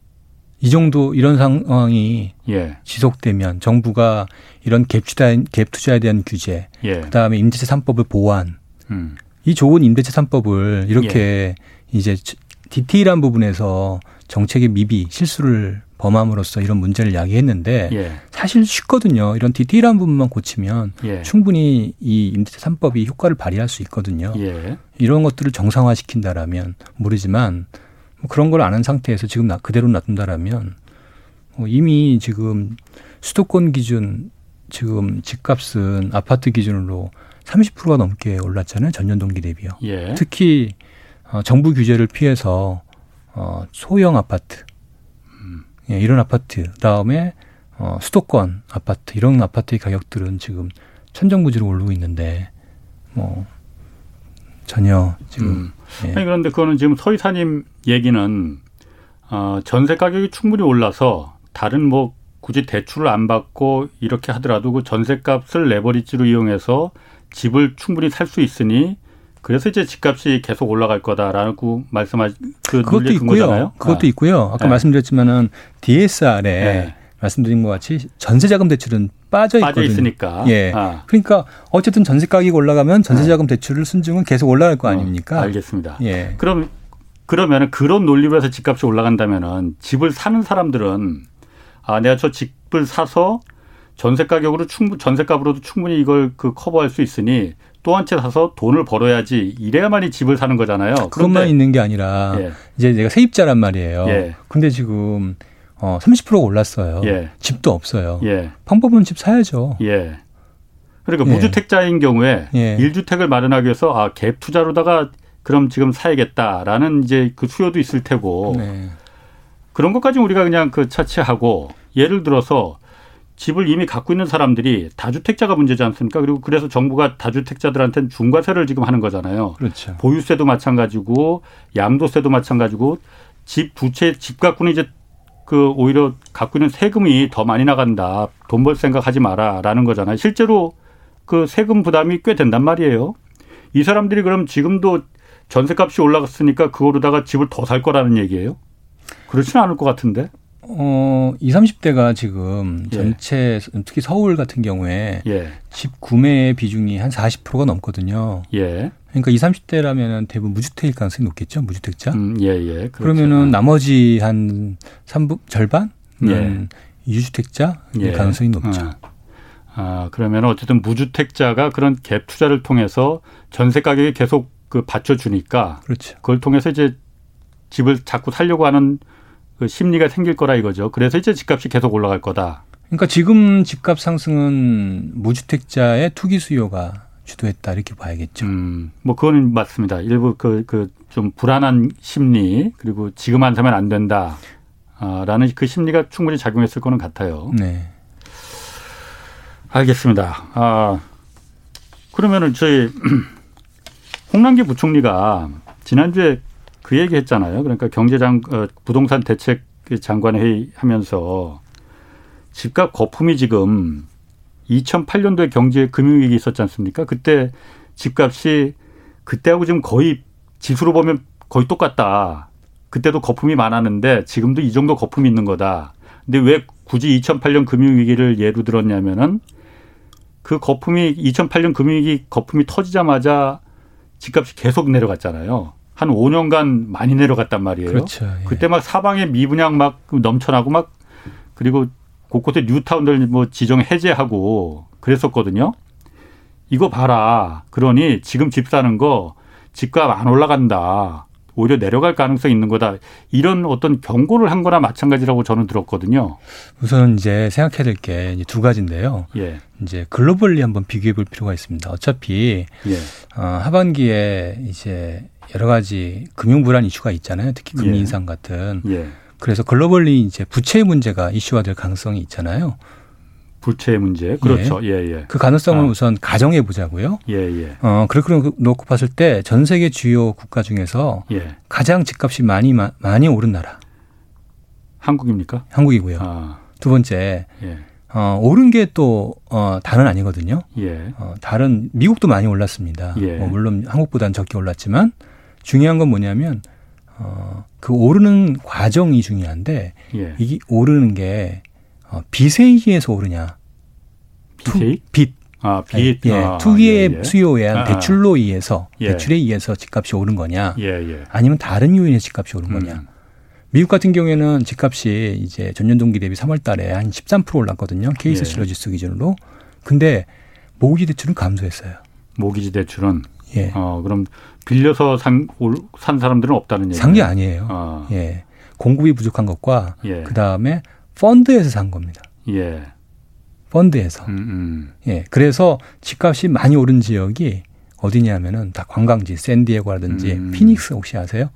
[SPEAKER 2] 이 정도 이런 상황이 예. 지속되면 정부가 이런 갭 투자 갭 투자에 대한 규제, 예. 그다음에 임대차 3법을 보완, 음. 이 좋은 임대차 3법을 이렇게 예. 이제 디테일한 부분에서 정책의 미비 실수를 범함으로써 이런 문제를 야기했는데 예. 사실 쉽거든요. 이런 디테일한 부분만 고치면 예. 충분히 이 임대차 3법이 효과를 발휘할 수 있거든요. 예. 이런 것들을 정상화시킨다라면 모르지만 뭐 그런 걸 아는 상태에서 지금 그대로 놔둔다라면 뭐 이미 지금 수도권 기준 지금 집값은 아파트 기준으로 30%가 넘게 올랐잖아요. 전년 동기 대비요. 예. 특히 어, 정부 규제를 피해서 어, 소형 아파트 예, 이런 아파트 그다음에 어, 수도권 아파트 이런 아파트의 가격들은 지금 천정부지로 오르고 있는데 뭐 전혀 지금 음.
[SPEAKER 1] 예. 아니 그런데 그거는 지금 서이사님 얘기는 어, 전세 가격이 충분히 올라서 다른 뭐 굳이 대출을 안 받고 이렇게 하더라도 그 전세값을 레버리지로 이용해서 집을 충분히 살 수 있으니 그래서 이제 집값이 계속 올라갈 거다라고 말씀하신 그
[SPEAKER 2] 그것도 있고요. 잖아요 그것도 아. 있고요. 아까 네. 말씀드렸지만은 DSR에 네. 말씀드린 것 같이 전세자금 대출은 빠져 있거든요.
[SPEAKER 1] 빠져 있으니까.
[SPEAKER 2] 예. 아. 그러니까 어쨌든 전세 가격이 올라가면 전세자금 네. 대출을 순증은 계속 올라갈 거 어, 아닙니까?
[SPEAKER 1] 어, 알겠습니다. 예. 그럼 그러면은 그런 논리로 해서 집값이 올라간다면은 집을 사는 사람들은 아 내가 저 집을 사서 전세 가격으로 충분 전세값으로도 충분히 이걸 그 커버할 수 있으니 또 한 채 사서 돈을 벌어야지 이래야만이 집을 사는 거잖아요.
[SPEAKER 2] 그것만 있는 게 아니라 예. 이제 내가 세입자란 말이에요. 예. 근데 지금 어 30%가 올랐어요. 예. 집도 없어요. 예. 방법은 집 사야죠. 예.
[SPEAKER 1] 그러니까 예. 무주택자인 경우에 예. 1주택을 마련하기 위해서 아, 갭 투자로다가 그럼 지금 사야겠다라는 이제 그 수요도 있을 테고 네. 그런 것까지 우리가 그냥 그 차치하고 예를 들어서 집을 이미 갖고 있는 사람들이 다주택자가 문제지 않습니까? 그리고 그래서 정부가 다주택자들한테는 중과세를 지금 하는 거잖아요.
[SPEAKER 2] 그렇죠.
[SPEAKER 1] 보유세도 마찬가지고 양도세도 마찬가지고 집 두 채 집 갖고는 이제 그 오히려 갖고 있는 세금이 더 많이 나간다. 돈 벌 생각하지 마라라는 거잖아요. 실제로 그 세금 부담이 꽤 된단 말이에요. 이 사람들이 그럼 지금도 전세값이 올라갔으니까 그거로다가 집을 더 살 거라는 얘기예요? 그렇지는 않을 것 같은데.
[SPEAKER 2] 어, 20, 30대가 지금 예. 전체 특히 서울 같은 경우에 예. 집 구매의 비중이 한 40%가 넘거든요. 예. 그러니까 20, 30대라면은 대부분 무주택일 가능성이 높겠죠. 무주택자. 음, 예, 예. 그렇죠. 그러면은 나머지 한 3부 절반 예. 유주택자 예. 가능성이 높죠. 아.
[SPEAKER 1] 아, 그러면 어쨌든 무주택자가 그런 갭 투자를 통해서 전세 가격이 계속 그 받쳐 주니까
[SPEAKER 2] 그렇죠.
[SPEAKER 1] 그걸 통해서 이제 집을 자꾸 살려고 하는 그 심리가 생길 거라 이거죠. 그래서 이제 집값이 계속 올라갈 거다.
[SPEAKER 2] 그러니까 지금 집값 상승은 무주택자의 투기 수요가 주도했다 이렇게 봐야겠죠. 음,
[SPEAKER 1] 뭐 그거는 맞습니다. 일부 그 그 좀 불안한 심리 그리고 지금 안 사면 안 된다. 아, 라는 그 심리가 충분히 작용했을 거는 같아요.
[SPEAKER 2] 네.
[SPEAKER 1] 알겠습니다. 아, 그러면은 저희 홍남기 부총리가 지난주에 그 얘기 했잖아요. 그러니까 경제장, 어, 부동산 대책 장관 회의 하면서 집값 거품이 지금 2008년도에 경제 금융위기 있었지 않습니까? 그때 집값이 그때하고 지금 거의 지수로 보면 거의 똑같다. 그때도 거품이 많았는데 지금도 이 정도 거품이 있는 거다. 근데 왜 굳이 2008년 금융위기를 예로 들었냐면은 그 거품이 2008년 금융위기 거품이 터지자마자 집값이 계속 내려갔잖아요. 한 5년간 많이 내려갔단 말이에요.
[SPEAKER 2] 그렇죠. 예.
[SPEAKER 1] 그때 막 사방에 미분양 막 넘쳐나고 막 그리고 곳곳에 뉴타운들 뭐 지정 해제하고 그랬었거든요. 이거 봐라. 그러니 지금 집 사는 거 집값 안 올라간다. 오히려 내려갈 가능성이 있는 거다. 이런 어떤 경고를 한 거나 마찬가지라고 저는 들었거든요.
[SPEAKER 2] 우선 이제 생각해야 될 게 두 가지인데요. 예. 이제 글로벌리 한번 비교해 볼 필요가 있습니다. 어차피 예. 어, 하반기에 이제 여러 가지 금융 불안 이슈가 있잖아요. 특히 금리 예. 인상 같은. 예. 그래서 글로벌리 이제 부채 문제가 이슈화될 가능성이 있잖아요.
[SPEAKER 1] 부채 문제. 그렇죠. 예, 예. 예.
[SPEAKER 2] 그 가능성을 아. 우선 가정해 보자고요. 예, 예. 어, 그렇게 놓고 봤을 때 전 세계 주요 국가 중에서 예. 가장 집값이 많이 많이 오른 나라.
[SPEAKER 1] 한국입니까?
[SPEAKER 2] 한국이고요. 아. 두 번째. 예. 어, 오른 게 또, 어, 다는 아니거든요. 예. 어, 다른, 미국도 많이 올랐습니다. 예. 뭐 물론 한국보다는 적게 올랐지만 중요한 건 뭐냐면, 어, 그 오르는 과정이 중요한데, 예. 이게 오르는 게 어, 빚에 의해서 오르냐.
[SPEAKER 1] 빚?
[SPEAKER 2] 빚.
[SPEAKER 1] 아, 빚.
[SPEAKER 2] 예, 아, 투기의 예, 예. 수요에 의한 아, 아. 대출로 의해서 예. 대출에 의해서 집값이 오른 거냐. 예, 예. 아니면 다른 요인의 집값이 오른 거냐. 음. 미국 같은 경우에는 집값이 이제 전년 동기 대비 3월 달에 한 13% 올랐거든요. 케이스 예. 실러 지수 기준으로. 근데 모기지 대출은 감소했어요.
[SPEAKER 1] 모기지 대출은 예. 어, 그럼 빌려서 산, 산 사람들은 없다는 얘기예요.
[SPEAKER 2] 산게 아니에요. 아. 예. 공급이 부족한 것과 예. 그 다음에 펀드에서 산 겁니다. 예. 펀드에서. 음, 음. 예. 그래서 집값이 많이 오른 지역이 어디냐면은 다 관광지, 샌디에고라든지 음. 피닉스 혹시 아세요?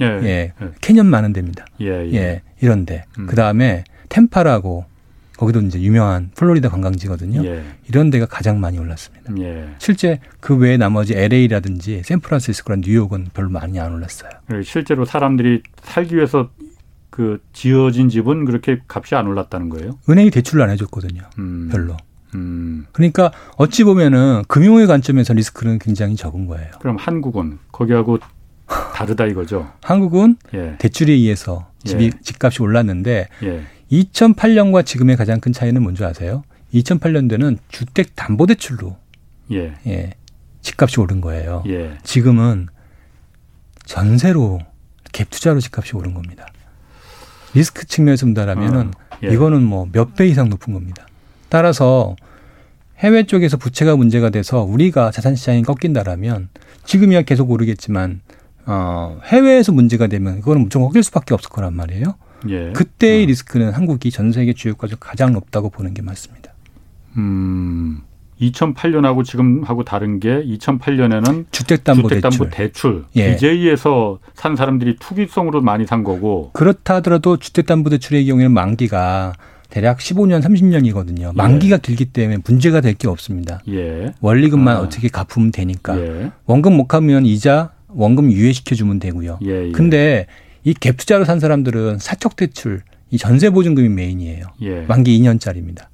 [SPEAKER 2] 예. 예. 예. 캐년 많은 데입니다. 예. 예. 예 이런데. 음. 그 다음에 템파라고 거기도 이제 유명한 플로리다 관광지거든요. 예. 이런 데가 가장 많이 올랐습니다. 예. 실제 그 외에 나머지 LA라든지 샌프란시스코랑 뉴욕은 별로 많이 안 올랐어요.
[SPEAKER 1] 실제로 사람들이 살기 위해서 그 지어진 집은 그렇게 값이 안 올랐다는 거예요?
[SPEAKER 2] 은행이 대출을 안 해줬거든요. 음. 별로. 음. 그러니까 어찌 보면은 금융의 관점에서 리스크는 굉장히 적은 거예요.
[SPEAKER 1] 그럼 한국은 거기하고 다르다 이거죠?
[SPEAKER 2] 한국은 예. 대출에 의해서 집이 예. 집값이 올랐는데 예. 2008년과 지금의 가장 큰 차이는 뭔지 아세요? 2008년도에는 주택 담보 대출로 예. 예. 집값이 오른 거예요. 예. 지금은 전세로 갭 투자로 집값이 오른 겁니다. 리스크 측면에서 본다라면은 어, 예. 이거는 뭐 몇 배 이상 높은 겁니다. 따라서 해외 쪽에서 부채가 문제가 돼서 우리가 자산 시장이 꺾인다라면 지금이야 계속 오르겠지만 어 해외에서 문제가 되면 그거는 무조건 꺾일 수밖에 없을 거란 말이에요. 예. 그때의 어. 리스크는 한국이 전 세계 주요 국가 중 가장 높다고 보는 게 맞습니다.
[SPEAKER 1] 음. 2008년하고 지금하고 다른 게 2008년에는
[SPEAKER 2] 주택담보,
[SPEAKER 1] 주택담보 대출, 예. BJ에서 산 사람들이 투기성으로 많이 산 거고
[SPEAKER 2] 그렇다 하더라도 주택담보 대출의 경우에는 만기가 대략 15년, 30년이거든요. 만기가 예. 길기 때문에 문제가 될 게 없습니다. 예. 원리금만 아. 어떻게 갚으면 되니까 예. 원금 못 갚으면 이자 원금 유예시켜 주면 되고요. 예, 예. 근데 이 갭 투자로 산 사람들은 사적 대출, 이 전세 보증금이 메인이에요. 예. 만기 2년짜리입니다.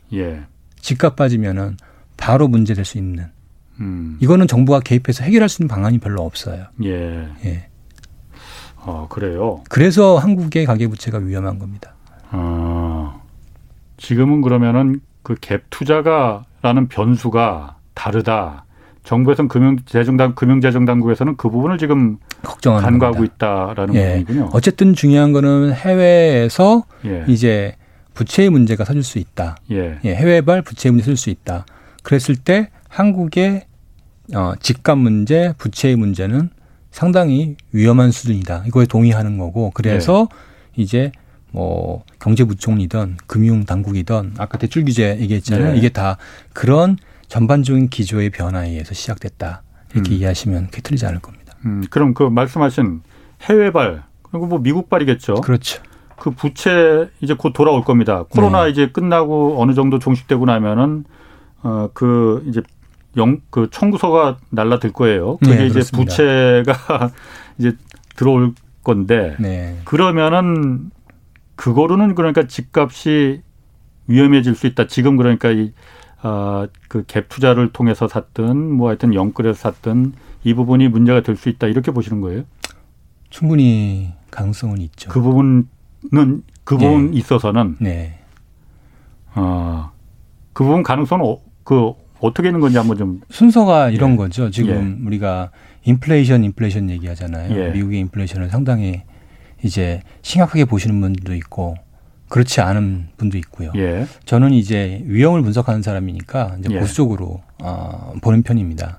[SPEAKER 2] 집값 빠지면은 바로 문제될 수 있는. 음. 이거는 정부가 개입해서 해결할 수 있는 방안이 별로 없어요. 예. 예.
[SPEAKER 1] 아, 그래요?
[SPEAKER 2] 그래서 한국의 가계 부채가 위험한 겁니다.
[SPEAKER 1] 아, 지금은 그러면은 그 갭 투자가라는 변수가 다르다. 정부에서는 금융 재정당 금융 재정 당국에서는 그 부분을 지금 걱정하는 간과하고 겁니다. 있다라는 예. 부분이군요.
[SPEAKER 2] 어쨌든 중요한 거는 해외에서 예. 이제 부채의 문제가 생길 수 있다. 예. 예. 해외발 부채의 문제 생길 수 있다. 그랬을 때 한국의 어, 집값 문제, 부채의 문제는 상당히 위험한 수준이다. 이거에 동의하는 거고 그래서 네. 이제 뭐 경제부총리든 금융당국이든 아까 대출 규제 얘기했잖아요. 네. 이게 다 그런 전반적인 기조의 변화에 의해서 시작됐다. 이렇게 음. 이해하시면 그게 틀리지 않을 겁니다.
[SPEAKER 1] 음, 그럼 그 말씀하신 해외발 그리고 뭐 미국발이겠죠.
[SPEAKER 2] 그렇죠.
[SPEAKER 1] 그 부채 이제 곧 돌아올 겁니다. 코로나 네. 이제 끝나고 어느 정도 종식되고 나면은 어, 그 이제 영, 그 청구서가 날라들 거예요. 그게 네, 이제 부채가 이제 들어올 건데. 네. 그러면은 그거로는 그러니까 집값이 위험해질 수 있다. 지금 그러니까 이, 아, 그 갭 투자를 통해서 샀든 뭐 하여튼 영끌에서 샀든 이 부분이 문제가 될 수 있다. 이렇게 보시는 거예요?
[SPEAKER 2] 충분히 가능성은 있죠.
[SPEAKER 1] 그 부분은 그 부분 네. 있어서는 네. 아, 그 부분 가능성은 어, 그 어떻게 있는 건지 한번 좀
[SPEAKER 2] 순서가 이런 예. 거죠. 지금 예. 우리가 인플레이션 인플레이션 얘기하잖아요. 예. 미국의 인플레이션을 상당히 이제 심각하게 보시는 분들도 있고 그렇지 않은 분도 있고요. 예. 저는 이제 위험을 분석하는 사람이니까 이제 예. 보수 적으로 어, 보는 편입니다.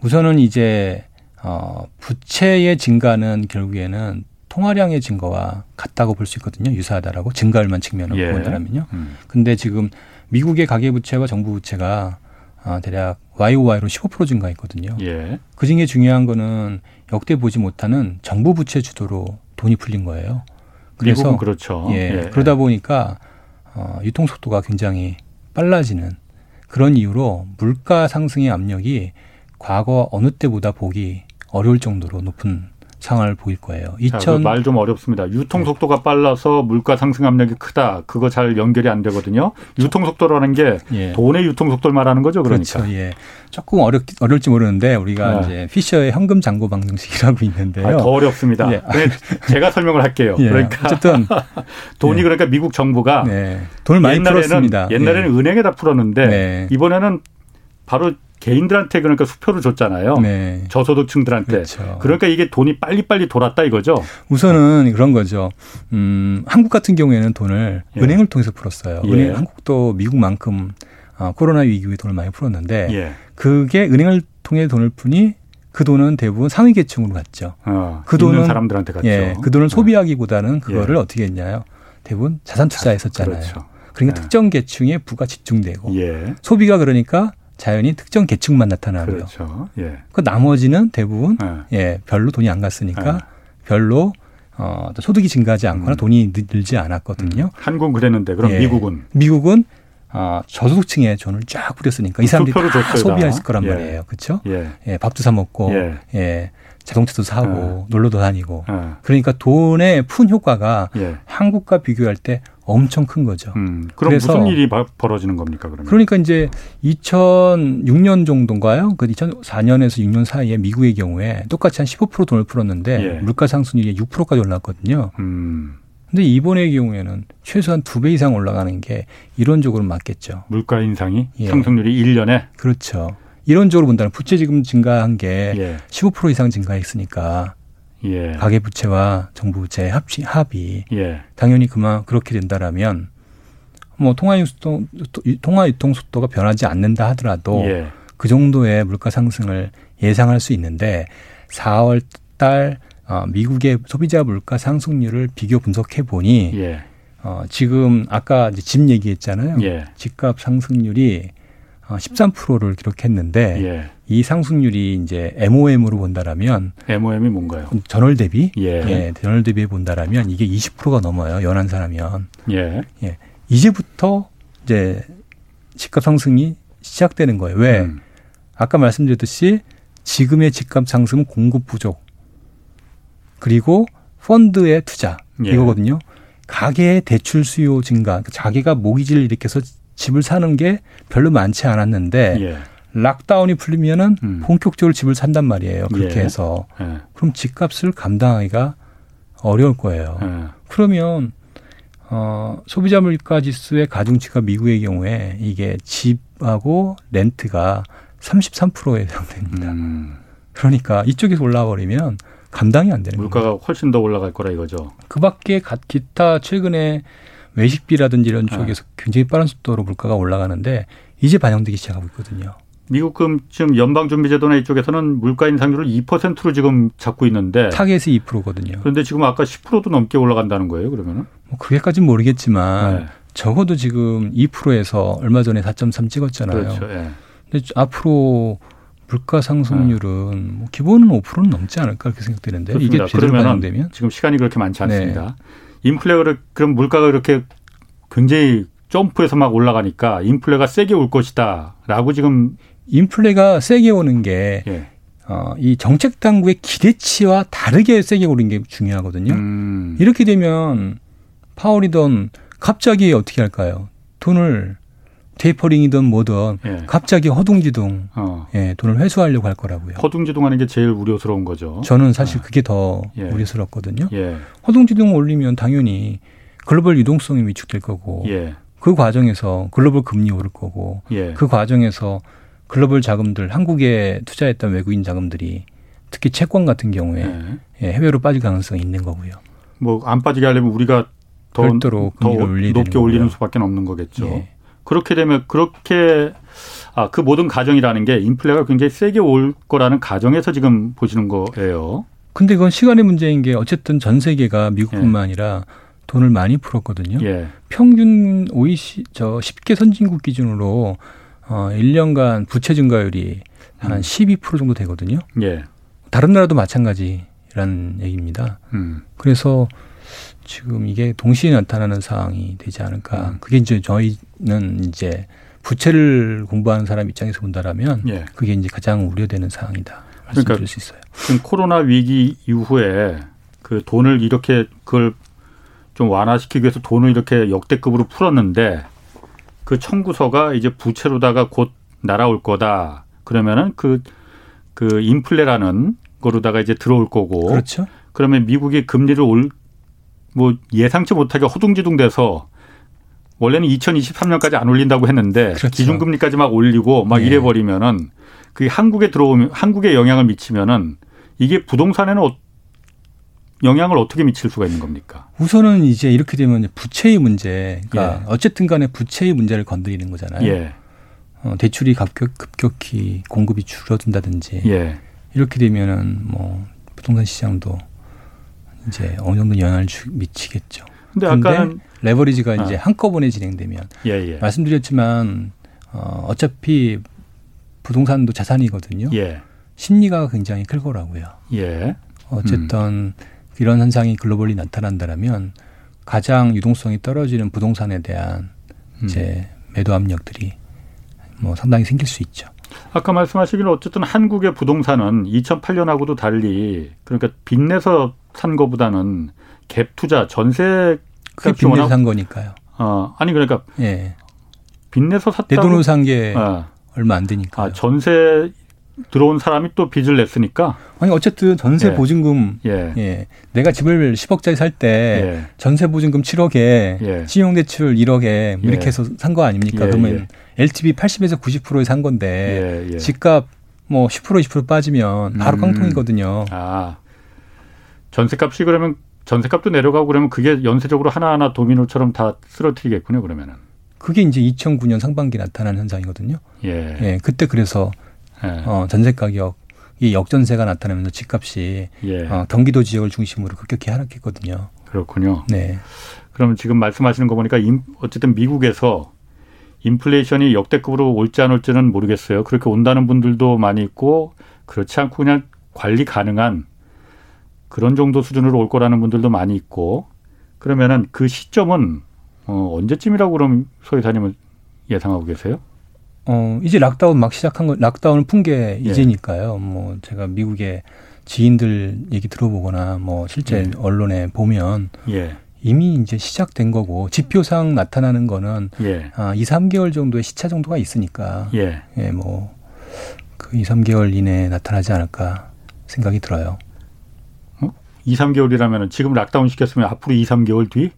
[SPEAKER 2] 우선은 이제 어, 부채의 증가는 결국에는 통화량의 증가와 같다고 볼 수 있거든요. 유사하다라고 증가율만 측면으로 예. 본다면요. 음. 근데 지금 미국의 가계 부채와 정부 부채가 아, 대략 YOY로 15% 증가했거든요. 예. 그 중에 중요한 거는 역대 보지 못하는 정부 부채 주도로 돈이 풀린 거예요.
[SPEAKER 1] 그래서 그렇죠.
[SPEAKER 2] 예, 예. 그러다 보니까 어, 유통 속도가 굉장히 빨라지는 그런 이유로 물가 상승의 압력이 과거 어느 때보다 보기 어려울 정도로 높은 상황을 보일 거예요.
[SPEAKER 1] 2000 말 좀 어렵습니다. 유통 네. 속도가 빨라서 물가 상승 압력이 크다. 그거 잘 연결이 안 되거든요. 유통 속도라는 게 예. 돈의 유통 속도를 말하는 거죠. 그러니까.
[SPEAKER 2] 그렇죠. 예. 조금 어렵 어려울지 모르는데 우리가 네. 이제 피셔의 현금 잔고 방정식이라고 있는데요. 아,
[SPEAKER 1] 더 어렵습니다. 예. 제가 설명을 할게요. 예. 그러니까 어쨌든 돈이 예. 그러니까 미국 정부가 네.
[SPEAKER 2] 돈을 많이 옛날에는, 풀었습니다.
[SPEAKER 1] 옛날에는 예. 은행에다 풀었는데 네. 이번에는 바로 개인들한테 그러니까 수표를 줬잖아요. 네. 저소득층들한테. 그렇죠. 그러니까 이게 돈이 빨리빨리 돌았다 이거죠.
[SPEAKER 2] 우선은 그런 거죠. 음, 한국 같은 경우에는 돈을 예. 은행을 통해서 풀었어요. 예. 은행 한국도 미국만큼 어, 코로나 위기 후에 돈을 많이 풀었는데 예. 그게 은행을 통해 돈을 푸니 그 돈은 대부분 상위 계층으로 갔죠.
[SPEAKER 1] 어, 그 돈은 사람들한테 갔죠. 예,
[SPEAKER 2] 그 돈을 네. 소비하기보다는 그거를 예. 어떻게 했냐요? 대부분 자산 투자했었잖아요. 그렇죠. 그러니까 네. 특정 계층에 부가 집중되고 예. 소비가 그러니까 자연히 특정 계층만 나타나고요. 그렇죠. 예. 그 나머지는 대부분 예. 예 별로 돈이 안 갔으니까 예. 별로 어, 소득이 증가하지 않거나 음. 돈이 늘지 않았거든요. 음.
[SPEAKER 1] 한국은 그랬는데 그럼 예. 미국은
[SPEAKER 2] 미국은 어, 저소득층에 돈을 쫙 뿌렸으니까 이 사람들이 다 줬어요, 소비했을 거란 예. 말이에요. 그렇죠? 예. 예. 밥도 사 먹고 예. 예. 자동차도 사고 예. 놀러도 다니고 예. 그러니까 돈의 푼 효과가 예. 한국과 비교할 때 엄청 큰 거죠. 음,
[SPEAKER 1] 그럼 그래서 무슨 일이 벌어지는 겁니까? 그러면?
[SPEAKER 2] 그러니까 이제 2006년 정도인가요? 그 2004년에서 6년 사이에 미국의 경우에 똑같이 한 15% 돈을 풀었는데 예. 물가 상승률이 6%까지 올랐거든요. 음. 근데 이번의 경우에는 최소한 두 배 이상 올라가는 게 이론적으로 맞겠죠.
[SPEAKER 1] 물가 인상이 예. 상승률이 1년에
[SPEAKER 2] 그렇죠. 이론적으로 본다면 부채 지금 증가한 게 예. 15% 이상 증가했으니까 예. 가계 부채와 정부 부채의 합치, 합이 예. 당연히 그만 그렇게 된다라면 뭐 통화 유통 통화 유통 속도가 변하지 않는다 하더라도 예. 그 정도의 물가 상승을 예상할 수 있는데 4월 달 어, 미국의 소비자 물가 상승률을 비교 분석해 보니 예. 어, 지금 아까 이제 집 얘기했잖아요. 예. 집값 상승률이 어, 13%를 기록했는데 예. 이 상승률이 이제 MOM으로 본다라면
[SPEAKER 1] MOM이 뭔가요?
[SPEAKER 2] 전월 대비 예. 예 전월 대비에 본다라면 이게 20%가 넘어요. 연한 사람이면 예. 예. 이제부터 이제 집값 상승이 시작되는 거예요. 왜? 음. 아까 말씀드렸듯이 지금의 집값 상승은 공급 부족 그리고 펀드의 투자 예. 이거거든요. 가계의 대출 수요 증가, 그러니까 자기가 모기지를 일으켜서 집을 사는 게 별로 많지 않았는데 예. 락다운이 풀리면은 음. 본격적으로 집을 산단 말이에요. 그렇게 예. 해서 예. 그럼 집값을 감당하기가 어려울 거예요. 예. 그러면 어, 소비자 물가 지수의 가중치가 미국의 경우에 이게 집하고 렌트가 33%에 해당됩니다. 음. 그러니까 이쪽에서 올라와 버리면 감당이 안 되는
[SPEAKER 1] 물가가 거예요. 훨씬 더 올라갈 거라 이거죠.
[SPEAKER 2] 그 밖에 기타 최근에 외식비라든지 이런 네. 쪽에서 굉장히 빠른 속도로 물가가 올라가는데 이제 반영되기 시작하고 있거든요.
[SPEAKER 1] 미국 지금 연방준비제도나 이쪽에서는 물가 인상률을 2%로 지금 잡고 있는데
[SPEAKER 2] 타겟이 2%거든요.
[SPEAKER 1] 그런데 지금 아까 10%도 넘게 올라간다는 거예요. 그러면은?
[SPEAKER 2] 뭐 그게까지는 모르겠지만 네. 적어도 지금 2%에서 얼마 전에 4.3 찍었잖아요. 그렇죠. 네. 근데 앞으로 물가 상승률은 네. 뭐 기본은 5%는 넘지 않을까 그렇게 생각되는데. 이게 제대로 반영되면
[SPEAKER 1] 지금 시간이 그렇게 많지 않습니다. 네. 인플레가 그럼 물가가 그렇게 굉장히 점프해서 막 올라가니까 인플레가 세게 올 것이다라고 지금
[SPEAKER 2] 인플레가 세게 오는 게 예. 어, 이 정책 당국의 기대치와 다르게 세게 오른 게 중요하거든요. 음. 이렇게 되면 파월이든 갑자기 어떻게 할까요? 돈을 테이퍼링이든 뭐든 예. 갑자기 허둥지둥 어. 예, 돈을 회수하려고 할 거라고요.
[SPEAKER 1] 허둥지둥 하는 게 제일 우려스러운 거죠.
[SPEAKER 2] 저는 사실 아. 그게 더 예. 우려스럽거든요. 예. 허둥지둥 올리면 당연히 글로벌 유동성이 위축될 거고 예. 그 과정에서 글로벌 금리 오를 거고 예. 그 과정에서 글로벌 자금들 한국에 투자했던 외국인 자금들이 특히 채권 같은 경우에 예. 해외로 빠질 가능성이 있는 거고요.
[SPEAKER 1] 뭐 안 빠지게 하려면 우리가 더, 별도로 더 높게 올리는 수밖에 없는 거겠죠. 예. 그렇게 되면 그렇게 아, 그 모든 가정이라는 게 인플레가 굉장히 세게 올 거라는 가정에서 지금 보시는 거예요.
[SPEAKER 2] 근데 그건 시간의 문제인 게 어쨌든 전 세계가 미국뿐만 예. 아니라 돈을 많이 풀었거든요. 예. 평균 OECD 저 10개 선진국 기준으로 어 1년간 부채 증가율이 한 음. 12% 정도 되거든요. 예. 다른 나라도 마찬가지라는 얘기입니다. 음. 그래서 지금 이게 동시에 나타나는 상황이 되지 않을까. 음. 그게 이제 저희는 이제 부채를 공부하는 사람 입장에서 본다라면 예. 그게 이제 가장 우려되는 상황이다. 말씀드릴 그러니까 수 있어요.
[SPEAKER 1] 지금 코로나 위기 이후에 그 돈을 이렇게 그걸 좀 완화시키기 위해서 돈을 이렇게 역대급으로 풀었는데 그 청구서가 이제 부채로다가 곧 날아올 거다. 그러면은 그, 그 인플레라는 거로다가 이제 들어올 거고.
[SPEAKER 2] 그렇죠.
[SPEAKER 1] 그러면 미국이 금리를 올, 뭐 예상치 못하게 허둥지둥 돼서 원래는 2023년까지 안 올린다고 했는데 그렇죠. 기준금리까지 막 올리고 막 네. 이래 버리면은 그게 한국에 들어오면 한국에 영향을 미치면은 이게 부동산에는 어, 영향을 어떻게 미칠 수가 있는 겁니까?
[SPEAKER 2] 우선은 이제 이렇게 되면 부채의 문제, 그러니까 예. 어쨌든 간에 부채의 문제를 건드리는 거잖아요. 예. 어, 대출이 급격, 급격히 공급이 줄어든다든지 예. 이렇게 되면은 뭐 부동산 시장도 이제 어느 정도 영향을 미치겠죠. 근데 아까 레버리지가 아. 이제 한꺼번에 진행되면 예, 예. 말씀드렸지만 어, 어차피 부동산도 자산이거든요. 예. 심리가 굉장히 클 거라고요. 예. 어쨌든 음. 이런 현상이 글로벌리 나타난다면 가장 유동성이 떨어지는 부동산에 대한 음. 이제 매도 압력들이 뭐 상당히 생길 수 있죠.
[SPEAKER 1] 아까 말씀하시기로 어쨌든 한국의 부동산은 2008년하고도 달리 그러니까 빚내서 산 거보다는 갭 투자 전세
[SPEAKER 2] 그게 빚내서 산 거니까요.
[SPEAKER 1] 어 아니 그러니까 예. 빚내서 샀다고
[SPEAKER 2] 내 돈으로 산게 어. 얼마 안 되니까.
[SPEAKER 1] 아 전세 들어온 사람이 또 빚을 냈으니까.
[SPEAKER 2] 아니 어쨌든 전세 예. 보증금 예. 예. 내가 집을 10억짜리 살때 예. 전세 보증금 7억에 예. 신용 대출 1억에 뭐 이렇게 예. 해서 산 거 아닙니까? 예, 그러면 LTV 80에서 90%에 산 건데 집값 뭐 10% 20% 빠지면 바로 음. 깡통이거든요. 아.
[SPEAKER 1] 전세값이 그러면 전세값도 내려가고 그러면 그게 연쇄적으로 하나하나 도미노처럼 다 쓰러뜨리겠군요, 그러면은.
[SPEAKER 2] 그게 이제 2009년 상반기 나타난 현상이거든요. 예. 예 그때 그래서 예. 어, 전세 가격이 역전세가 나타나면서 집값이 예. 어, 경기도 지역을 중심으로 급격히 하락했거든요.
[SPEAKER 1] 그렇군요. 네. 그럼 지금 말씀하시는 거 보니까 임, 어쨌든 미국에서 인플레이션이 역대급으로 올지 안 올지는 모르겠어요. 그렇게 온다는 분들도 많이 있고 그렇지 않고 그냥 관리 가능한 그런 정도 수준으로 올 거라는 분들도 많이 있고 그러면은 그 시점은 어, 언제쯤이라고 그럼 소 이사님은 예상하고 계세요?
[SPEAKER 2] 어, 이제 lockdown 막 시작한 거, lockdown을 푼게 예. 이제니까요. 뭐, 제가 미국의 지인들 얘기 들어보거나 뭐, 실제 예. 언론에 보면 예. 이미 이제 시작된 거고, 지표상 나타나는 거는 예. 아, 2, 3개월 정도의 시차 정도가 있으니까, 예, 예 뭐, 그 2, 3개월 이내에 나타나지 않을까 생각이 들어요.
[SPEAKER 1] 어? 2, 3개월이라면 지금 lockdown 시켰으면 앞으로 2, 3개월 뒤?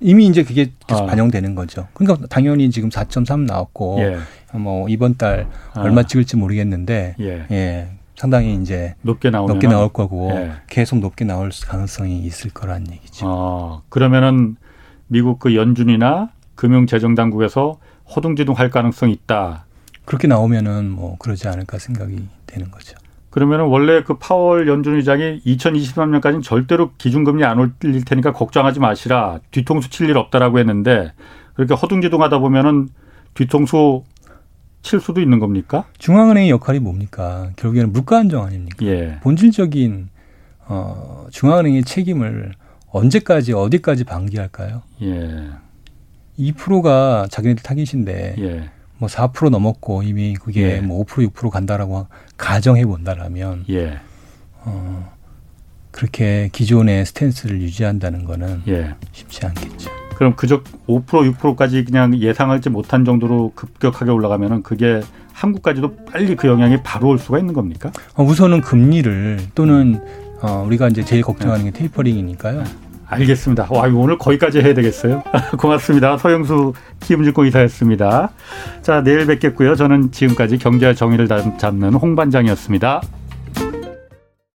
[SPEAKER 2] 이미 이제 그게 계속 아. 반영되는 거죠. 그러니까 당연히 지금 4.3 나왔고 예. 뭐 이번 달 아. 얼마 찍을지 모르겠는데 예. 예. 상당히 이제 높게 높게 나올 거고 예. 계속 높게 나올 가능성이 있을 거란 얘기죠.
[SPEAKER 1] 아, 그러면은 미국 그 연준이나 금융재정당국에서 허둥지둥 할 가능성이 있다.
[SPEAKER 2] 그렇게 나오면은 뭐 그러지 않을까 생각이 되는 거죠.
[SPEAKER 1] 그러면은 원래 그 파월 연준 의장이 2023년까지는 절대로 기준금리 안 올릴 테니까 걱정하지 마시라. 뒤통수 칠 일 없다라고 했는데 그렇게 허둥지둥하다 보면은 뒤통수 칠 수도 있는 겁니까?
[SPEAKER 2] 중앙은행의 역할이 뭡니까? 결국에는 물가 안정 아닙니까? 예. 본질적인 어, 중앙은행의 책임을 언제까지 어디까지 방기할까요? 예. 2%가 자기네들 타깃인데 예. 뭐 4% 넘었고 이미 그게 예. 뭐5% 6% 간다라고 가정해 본다라면 예. 어 그렇게 기존의 스탠스를 유지한다는 거는 예. 쉽지 않겠죠.
[SPEAKER 1] 그럼 그저 5% 6%까지 그냥 예상하지 못한 정도로 급격하게 올라가면은 그게 한국까지도 빨리 그 영향이 바로 올 수가 있는 겁니까?
[SPEAKER 2] 어, 우선은 금리를 또는 어, 우리가 이제 제일 걱정하는 게 테이퍼링이니까요. 네.
[SPEAKER 1] 알겠습니다. 와, 오늘 거기까지 해야 되겠어요. 고맙습니다. 서영수 키움증권 이사였습니다. 자, 내일 뵙겠고요. 저는 지금까지 경제와 정의를 잡는 홍반장이었습니다.